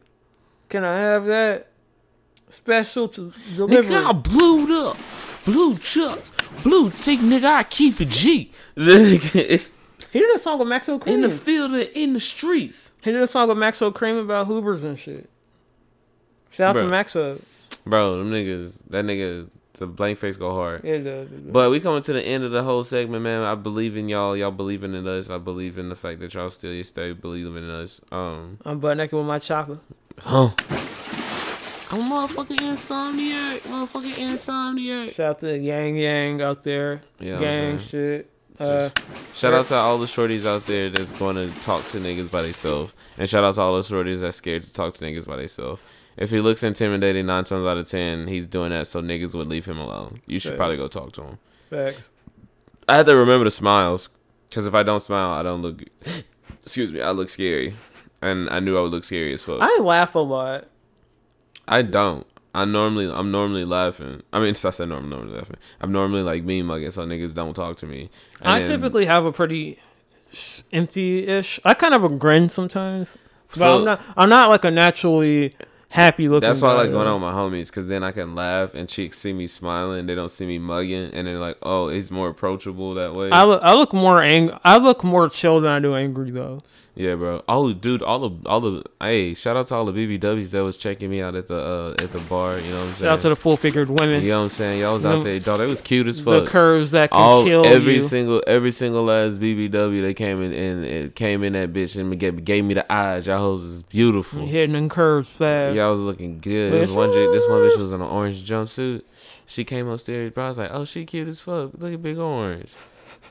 Can I have that special to delivery? Nigga, I blued up. Blue Chuck. Blue tick, nigga, I keep it G. He did a song with Maxo Kream. In the field, or in the streets. He did a song with Maxo Kream about Hoovers and shit. Shout out to Bruh. Maxo. Bro, them niggas, that nigga, the blank face go hard. It does. It does. But we coming to the end of the whole segment, man. I believe in y'all. Y'all believing in us. I believe in the fact that y'all still stay believing in us. Um, I'm butt naked with my chopper. huh? I'm motherfucking insomniac. Motherfucking insomniac. Shout out to the Yang Yang out there. Yeah, Gang saying. shit. Uh, Shout out to all the shorties out there that's going to talk to niggas by themselves, and shout out to all the shorties that's scared to talk to niggas by themselves. If he looks intimidating, nine times out of ten, he's doing that so niggas would leave him alone. You should probably go talk to him. Facts. I had to remember the smiles, because if I don't smile, I don't look. Excuse me, I look scary, and I knew I would look scary as fuck. I laugh a lot. I don't. I normally, I'm normally laughing. I mean, I said normally, normally laughing. I'm normally like me mugging, so niggas don't talk to me. I typically have a pretty empty-ish. I kind of have a grin sometimes, but So- I'm not. I'm not like a naturally happy looking. That's why I like going out with my homies, because then I can laugh and chicks see me smiling. They don't see me mugging, and they're like, "Oh, he's more approachable that way." I look, I look more ang- I look more chill than I do angry though. Yeah, bro. Oh, dude, all the all the hey, shout out to all the BBWs that was checking me out at the uh, at the bar. You know what I'm saying? Shout out to the full figured women. You know what I'm saying? Y'all was out The- there, dog. They was cute as fuck. the curves that can all, kill every you. single every single last BBW they came in and it came in that bitch and gave, gave me the eyes. Y'all hoes is beautiful. Hitting them curves fast. Y'all was looking good. This one, this one bitch was in an orange jumpsuit. She came upstairs, bro. I was like, oh, she cute as fuck. Look at big orange.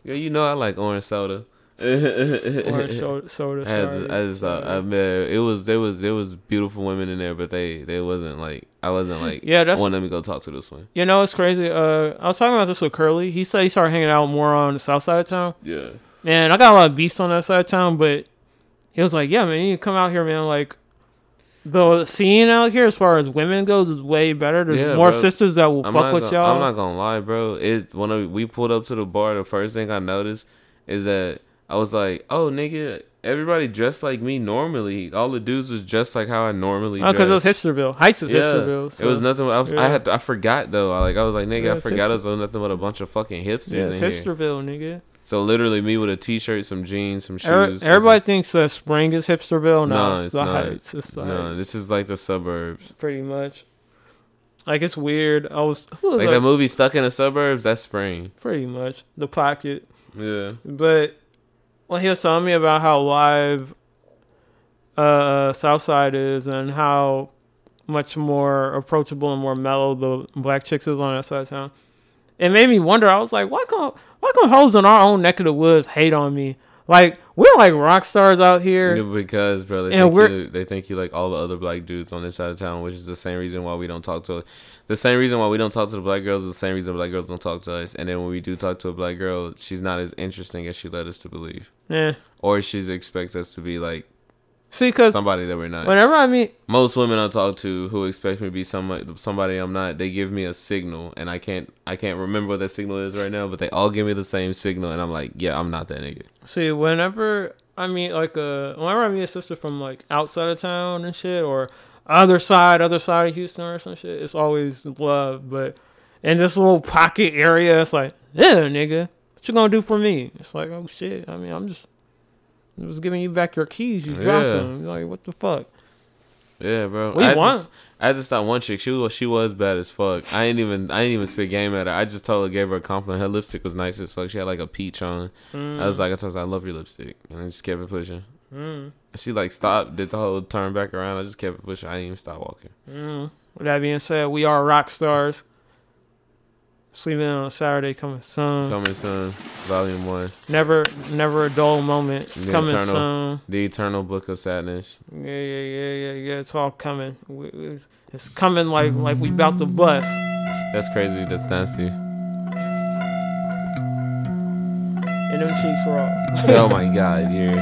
Yo, you know I like orange soda. Orange soda- soda, I had to- sorry. I just, uh, I mean, it was there was there was beautiful women in there, but they they wasn't like I wasn't like Yeah, that's- oh, let me go talk to this one. You know, it's crazy. Uh, I was talking about this with Curly. He said he started hanging out more on the south side of town. Yeah. Man, I got a lot of beefs on that side of town, but he was like, "Yeah, man, you come out here, man. Like, the scene out here, as far as women goes, is way better. There's Yeah, more bro. sisters that will I'm fuck with gonna- y'all. I'm not gonna lie, bro. It when we pulled up to the bar, the first thing I noticed is that I was like, "Oh, nigga, everybody dressed like me normally. All the dudes was dressed like how I normally." Oh, because it was. Hipsterville. Heights is Hipsterville, It was nothing. I, was, I yeah. had. I forgot though. I, like I was like, nigga, Yeah, I forgot hipster- us was nothing but a bunch of fucking hipsters Yeah, it's in here. Hipsterville, nigga. So literally, me with a t-shirt, some jeans, some shoes. Every- everybody like- thinks that Spring is Hipsterville. No, No, it's, it's the not. Heights. It's the no, Heights. this is like the suburbs. pretty much. Like it's weird. I was, was Like that movie Stuck in the Suburbs. That's spring. Pretty much the pocket. Yeah. But he was telling me about how live uh Southside is and how much more approachable and more mellow the black chicks is on that side of town, it made me wonder. I was like, why come why come hoes in our own neck of the woods hate on me? Like we're like rock stars out here. Yeah, because bro, they And think we're- you, they think you like all the other black dudes on this side of town, which is the same reason why we don't talk to. The same reason why we don't talk to the black girls is the same reason black girls don't talk to us. And then when we do talk to a black girl, she's not as interesting as she led us to believe. Yeah. Or she's expect us to be like See, because somebody that we're not. whenever I meet most women I talk to who expect me to be somebody somebody I'm not, they give me a signal, and I can't I can't remember what that signal is right now, but they all give me the same signal, and I'm like, yeah, I'm not that nigga. See, whenever I meet like a whenever I meet a sister from like outside of town and shit, or other side, other side of Houston or some shit, it's always love. But in this little pocket area, it's like, yeah, nigga, what you gonna do for me? It's like, oh shit. I mean, I'm just, I was giving you back your keys. You dropped Yeah. them. Like, what the fuck? Yeah, bro. We I won. To, I had to stop one chick. She was she was bad as fuck. I ain't even I ain't even spit game at her. I just told her, gave her a compliment. Her lipstick was nice as fuck. She had like a peach on. I was Mm. like, I told her, I love your lipstick, and I just kept it pushing. Mm. She like stopped, did the whole turn back around. I just kept it pushing. I didn't even stop walking. Mm. With that being said, we are rock stars. Sleeping on a Saturday coming soon. Coming soon, volume one. Never, never a dull moment. The coming eternal, soon. The eternal book of sadness. Yeah, yeah, yeah, yeah, yeah. It's all coming. It's coming like like we about to bust. That's crazy. That's nasty. And them cheeks raw. oh my god, you're.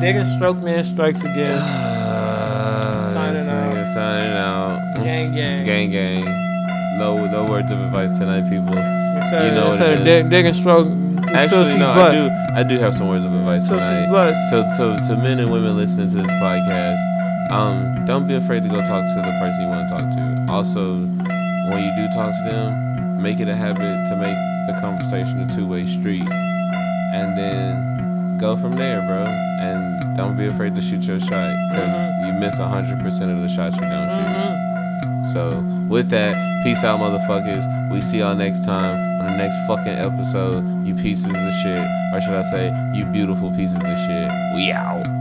Dig and stroke man strikes again. signing out. Signing out. Gang, gang. Gang gang. No no words of advice tonight, people. you know what said it is. dig- dig and stroke Actually, no, I do. I do have some words of advice Until tonight. So, so to men and women listening to this podcast, um, don't be afraid to go talk to the person you want to talk to. Also, when you do talk to them, make it a habit to make the conversation a two-way street, and then go from there, bro. And don't be afraid to shoot your shot, because Mm-hmm. you miss hundred percent of the shots you don't shoot. So with that, peace out, motherfuckers. We see y'all next time on the next fucking episode. You pieces of shit, or should I say, you beautiful pieces of shit. We out.